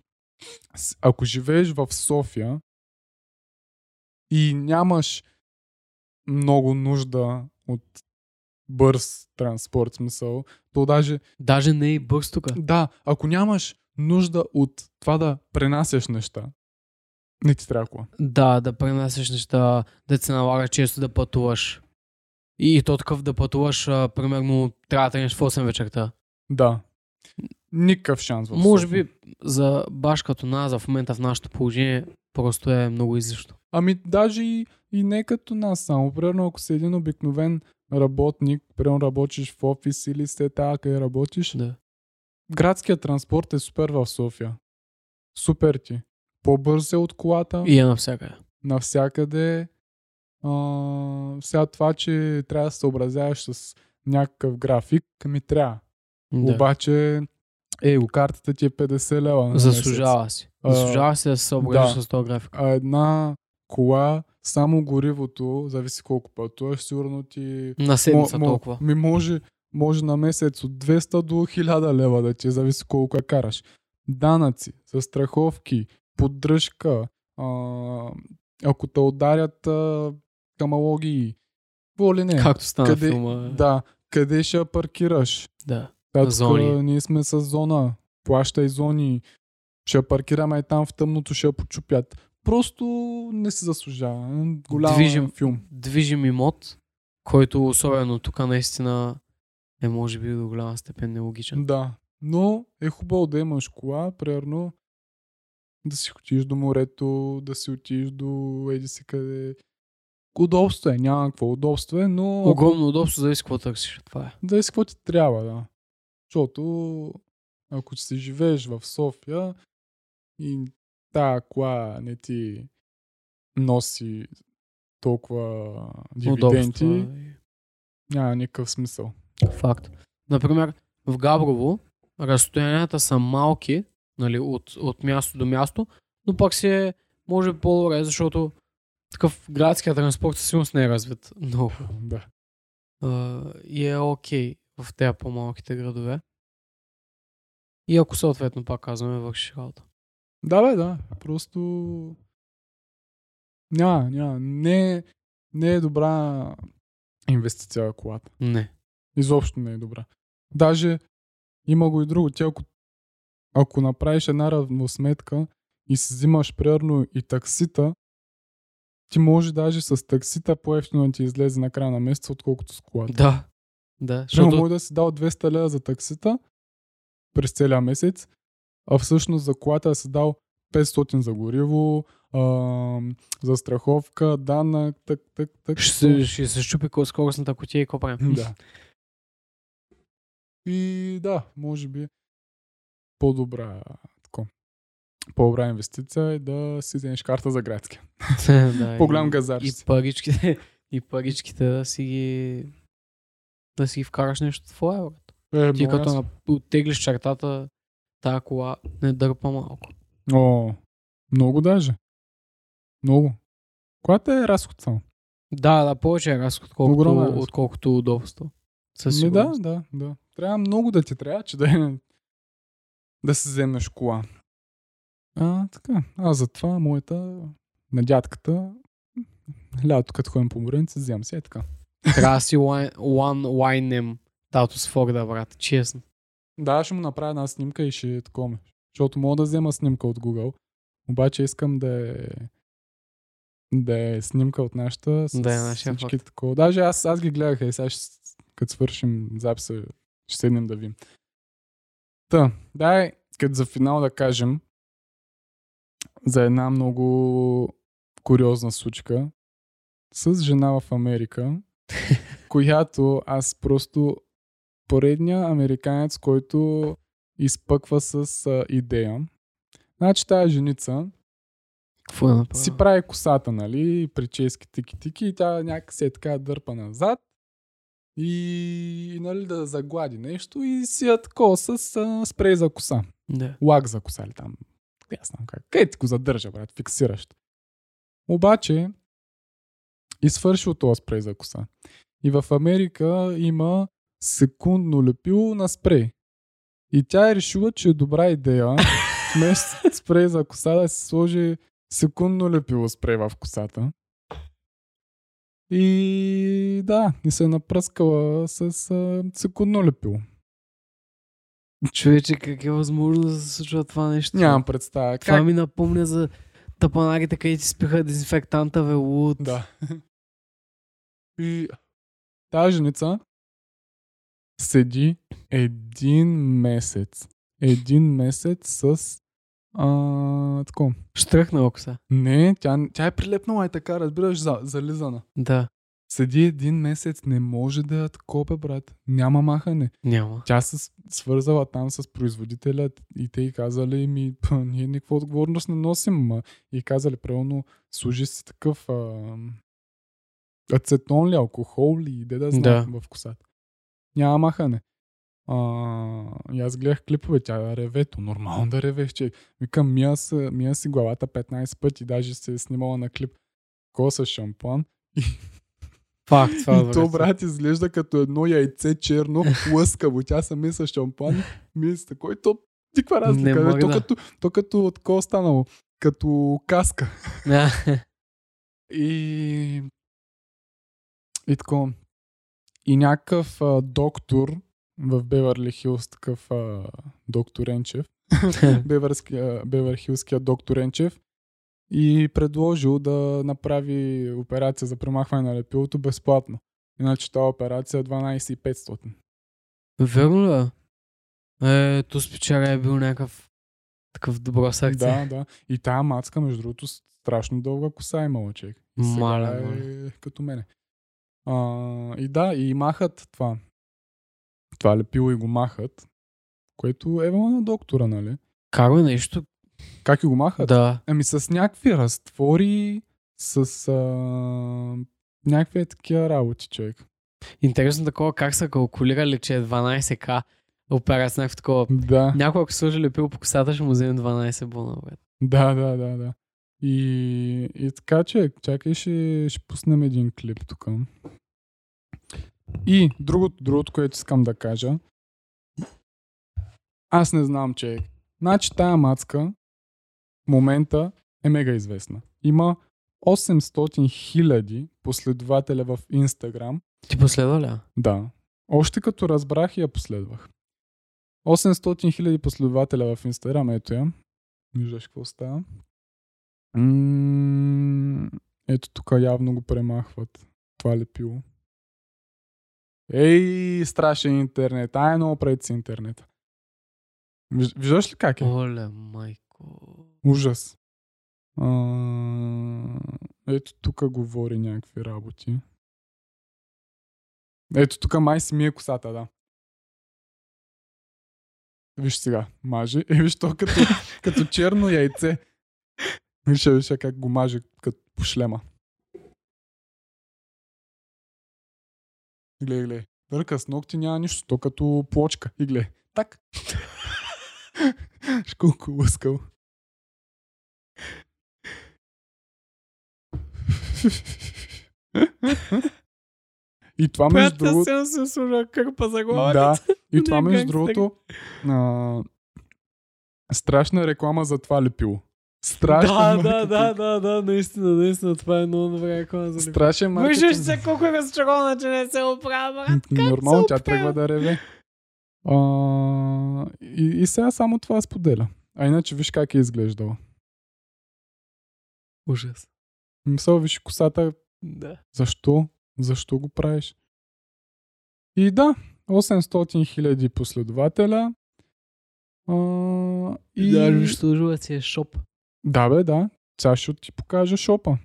Ако живееш в София и нямаш много нужда от бърз транспорт, смисъл, то даже Даже не е и бърз тук. Да, ако нямаш нужда от това да пренасяш неща, не ти трябва кола. Да, да пренасяш неща, да се налага често да пътуваш. И, то такъв да пътуваш, а, примерно, трябва да тръгнеш в 8 вечерта. Да. Никакъв шанс в Може би за баш като нас, в момента в нашето положение, просто е много излишно. Ами даже и, и не като нас само. Примерно ако си един обикновен работник, примерно работиш в офис или сте така къде работиш, Да. градският транспорт е супер в София. Супер ти. По-бърз е от колата. И е навсякъде. навсякъде. А, сега това, че трябва да се съобразяваш с някакъв график, ми трябва. Да. Обаче, е, го картата ти е 50 лева. на месец. Заслужава си. Заслужава си да се съобразиш да. с този график. А една кола, само горивото, зависи колко пътуваш, сигурно ти... На седмица мо- мо- толкова. Ми може, може на месец от 200 до 1000 лева да ти е, зависи колко я караш. Данъци, застраховки, поддръжка, а, ако те ударят а, камалоги, какво ли не. Както стана къде, филма. Да, къде ще паркираш? да. Тук Зони. ние сме с зона. Плащай зони. Ще паркираме и там в тъмното ще почупят. Просто не се заслужава. Голям Движим. филм. Движим имот, който особено тук наистина е може би до голяма степен нелогичен. Да. Но е хубаво да имаш кола, примерно да си отидеш до морето, да си отидеш до еди си къде. Удобство е, няма какво удобство е, но Огромно удобство, зависи какво търсиш. Това е. с какво ти трябва, да. Защото ако си живееш в София и тая кола не ти носи толкова дивиденти, Удобство. няма никакъв смисъл. Факт. Например, в Габрово разстоянията са малки, нали, от, от място до място, но пък си е, може по-добре, защото такъв градският транспорт със сигурност не е развит много. Да. А, и е окей в тези по-малките градове. И ако съответно, пак казваме, вършиш работа. Да, бе, да. Просто няма, няма. Не, не е добра инвестиция в колата. Не. Изобщо не е добра. Даже има го и друго. Ти ако, ако направиш една равносметка и си взимаш примерно и таксита, ти може даже с таксита по-ефтино да ти излезе на края на месеца, отколкото с колата. Да. Да, Защото защото може да си дал 200 лева за таксита през целия месец, а всъщност за колата си дал 500 за гориво, а, за страховка, данък, так, так, так. Ще се, ще се щупи ко- скоростната котия и правим? Да. И да, може би по-добра. По-добра инвестиция е да си вземеш карта за градски. да, По-голям и- газар. И паричките, и паричките да си ги да си ги вкараш нещо твое, брат. Е, Ти като на, оттеглиш чертата, тая кола не дърпа малко. О, много даже. Много. Която е разход само. Да, да, повече е разход, е разход. отколкото удобство. Със Ми да, да, да. Трябва много да ти трябва, че да, е- да си вземеш кола. А, така. А затова моята на дядката лято като ходим по моренце, вземам си е така. Трябва да си one wine тато с Форда, брат. Честно. Да, ще му направя една снимка и ще е такова. Защото мога да взема снимка от Google, обаче искам да е да е снимка от нашата с Да е нашия всички такова. Даже аз, аз ги гледах и сега ще, като свършим записа, ще седнем да видим. Та, дай, като за финал да кажем за една много куриозна случка с жена в Америка, която аз просто поредния американец, който изпъква с а, идея. Значи тази женица Какво е си прави косата, нали, прически тики-тики и тя някакси е така дърпа назад и, нали, да заглади нещо и си е такова с а, спрей за коса. Да. Лак за коса или там. Аз знам как. Къде ти го задържа, брат, фиксиращ. Обаче, изсвършил този спрей за коса. И в Америка има секундно лепило на спрей. И тя е решила, че е добра идея вместо спрей за коса да се сложи секундно лепило спрей в косата. И да, и се е напръскала с а, секундно лепило. Човече, как е възможно да се случва това нещо? Нямам представа. Това Как? ми напомня за тапанагите, където спиха дезинфектанта, бе, луд. Да. И тази женица седи един месец. Един месец с а, тако. Штръхна окса. Не, тя, тя е прилепнала и така, разбираш, за, зализана. Да. Седи един месец, не може да я такова, брат. Няма махане. Няма. Тя се свързала там с производителя и те й казали ми, «П, ние никаква отговорност не носим, ма. И казали, правилно, служи си такъв а, ацетон ли, алкохол ли, иде да знам в косата. Няма махане. А, и аз гледах клипове, тя реве, то нормално да ревеш, че викам, мия, са, мия си главата 15 пъти, даже се е снимала на клип коса шампуан. Факт, това е то, брат, изглежда като едно яйце черно, лъскаво. Тя се мисля шампан, мисля, кой то никаква Не разлика. бе. мога То, да. като, то като от какво останало? Като каска. И... И тако. И някакъв а, доктор в Беверли Хилс, такъв а, доктор Енчев, Беверския, Беверхилския доктор Енчев, и предложил да направи операция за премахване на лепилото безплатно. Иначе тази операция е 12,500. Верно ли? е? Е, то спечага е бил някакъв такъв добро сърце. Да, да. И тая мацка, между другото, страшно дълга коса е имала човек. Маля, е като мене. А, и да, и махат това. Това лепило и го махат. Което е на доктора, нали? Каро нещо. Как и го махат? Да. Ами с някакви разтвори, с а, някакви такива работи, човек. Интересно такова как са калкулирали, че е 12к операция някакво такова. Да, Някой ако сложи лепил по косата, ще му вземе 12 бона, бе. да, да, да, да. И, и така, човек, чакай, ще, ще пуснем един клип тук. И другото, другото, което искам да кажа. Аз не знам, че Значи тая мацка момента е мега известна. Има 800 хиляди последователя в Инстаграм. Ти последва ли? Да. Още като разбрах я последвах. 800 хиляди последователя в Инстаграм, ето я. Виждаш какво става. М, ето тук явно го премахват. Това лепило. Ей, страшен интернет. Ай, много пред си интернет. Виж- Виждаш ли как е? Оле, майко. Ужас. А, ето тук говори някакви работи. Ето тук май си ми е косата, да. Виж сега, маже. Е, виж то като, като черно яйце. Виж, виж как го маже като по шлема. Гле, гле. Дърка с ногти няма нищо, то като плочка. И гле. Так. Виж колко лъскал. И това между другото... Се служа кърпа за Да, и това Не, между другото а, страшна реклама за това лепило. Страшна Да, да, маркетинг. да, да, да, наистина, наистина, това е много добра реклама за липо. Страшен маркетинг. Виждаш се колко е разочарована, че не се оправя, брат. Нормално, тя тръгва да реве. А, и, и сега само това споделя. А иначе виж как е изглеждала. Ужас. Мисъл, виж косата, Да. защо? Защо го правиш? И да, 800 хиляди последователя. А, и... Даже виж, си е шоп. Да, бе, да. Сега ще ти покажа шопа.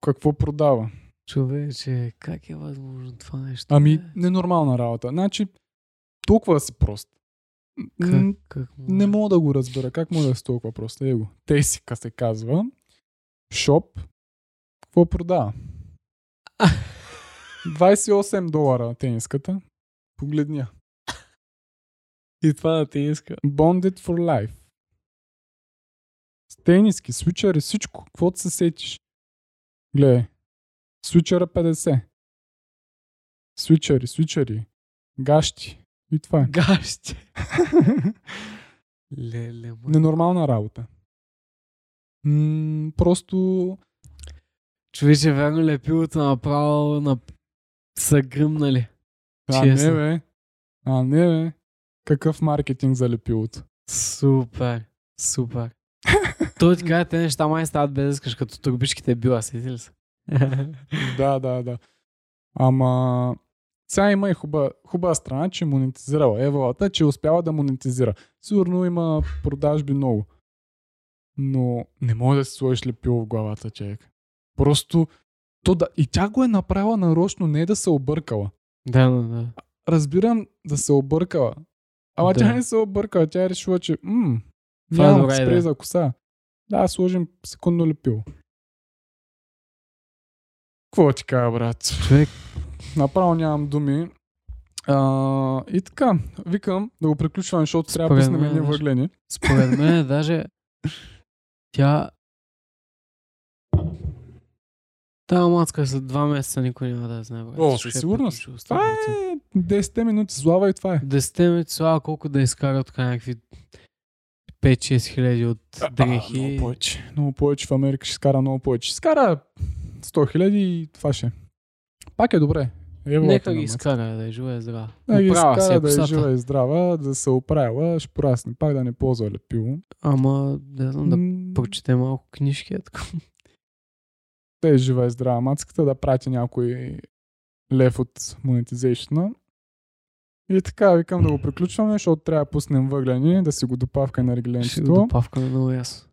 Какво продава? Човече, как е възможно това нещо? Ами, бе? ненормална работа. Значи, толкова си прост. Как, как може? Не мога да го разбера. Как може да е толкова прост? Его. Тесика се казва. Шоп. Какво продава? 28 долара тениската. Погледня. И това да ти иска. Bonded for life. С тениски, свичъри, всичко. Каквото се сетиш. Гледай. Свичъра 50. Свичъри, свичъри. Гащи. И това е. Гащи. Леле, ма. Ненормална работа. М- просто Човече, верно ли е пилото направо на са гръмнали? А, Честно. не бе. А, не бе. Какъв маркетинг за лепилото? Супер. Супер. Той ти казва, те неща май стават без да искаш, като турбичките била, сети ли се? да, да, да. Ама сега има и хуба, хубава страна, че е монетизирала Еволата, че е успяла да монетизира. Сигурно има продажби много. Но не може да си сложиш лепило в главата, човек. Просто то да... И тя го е направила нарочно, не да се объркала. да, да, да. Разбирам да се объркала. Ама Да. тя не се объркала. Тя е решила, че м- Това е нямам добра спрей идея. за коса. Да, сложим секундно лепило. Какво ти кажа, брат? Човек, Направо нямам думи. А, и така, викам да го приключваме, защото трябва да мен, едни въглени. според мен даже тя Тая мацка след два месеца никой няма да знае. брат. О, със е сигурност. Това 100%. е 10 минути слава и това е. Десетте минути слава колко да изкара тук някакви 5-6 хиляди от дрехи. много повече. Много повече в Америка ще скара много повече. Скара 100 хиляди и това ще. е. Пак е добре. Нека ги изкара, да е жива и здрава. Да ги Оправя изкара да е жива и здрава, да се оправила, ще порасне, пак да не ползва лепило. Ама, да знам, да М, прочете малко книжки. е така. Да е жива и здрава мацката, да прати някой лев от монетизейшна. И така, викам да го приключваме, защото трябва да пуснем въглени, да си го допавка на Ще го регленчето. допавкаме много ясно.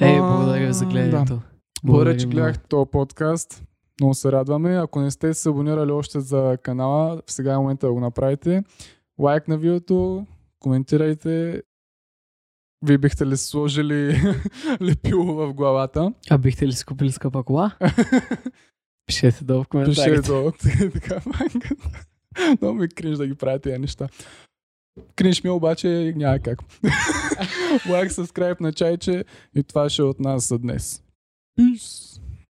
Ей, благодаря ви за гледането. Благодаря, че гледахте този подкаст. Много се радваме. Ако не сте се абонирали още за канала, сега е момента да го направите. Лайк на видеото, коментирайте. Вие бихте ли сложили лепило в главата? А бихте ли си купили скъпа кола? Пишете долу в коментарите. Пише долу. така, манката. Много ми кринж да ги правя тези неща. Кринж ми обаче няма как. Лайк, subscribe на чайче и това ще е от нас за днес. Peace.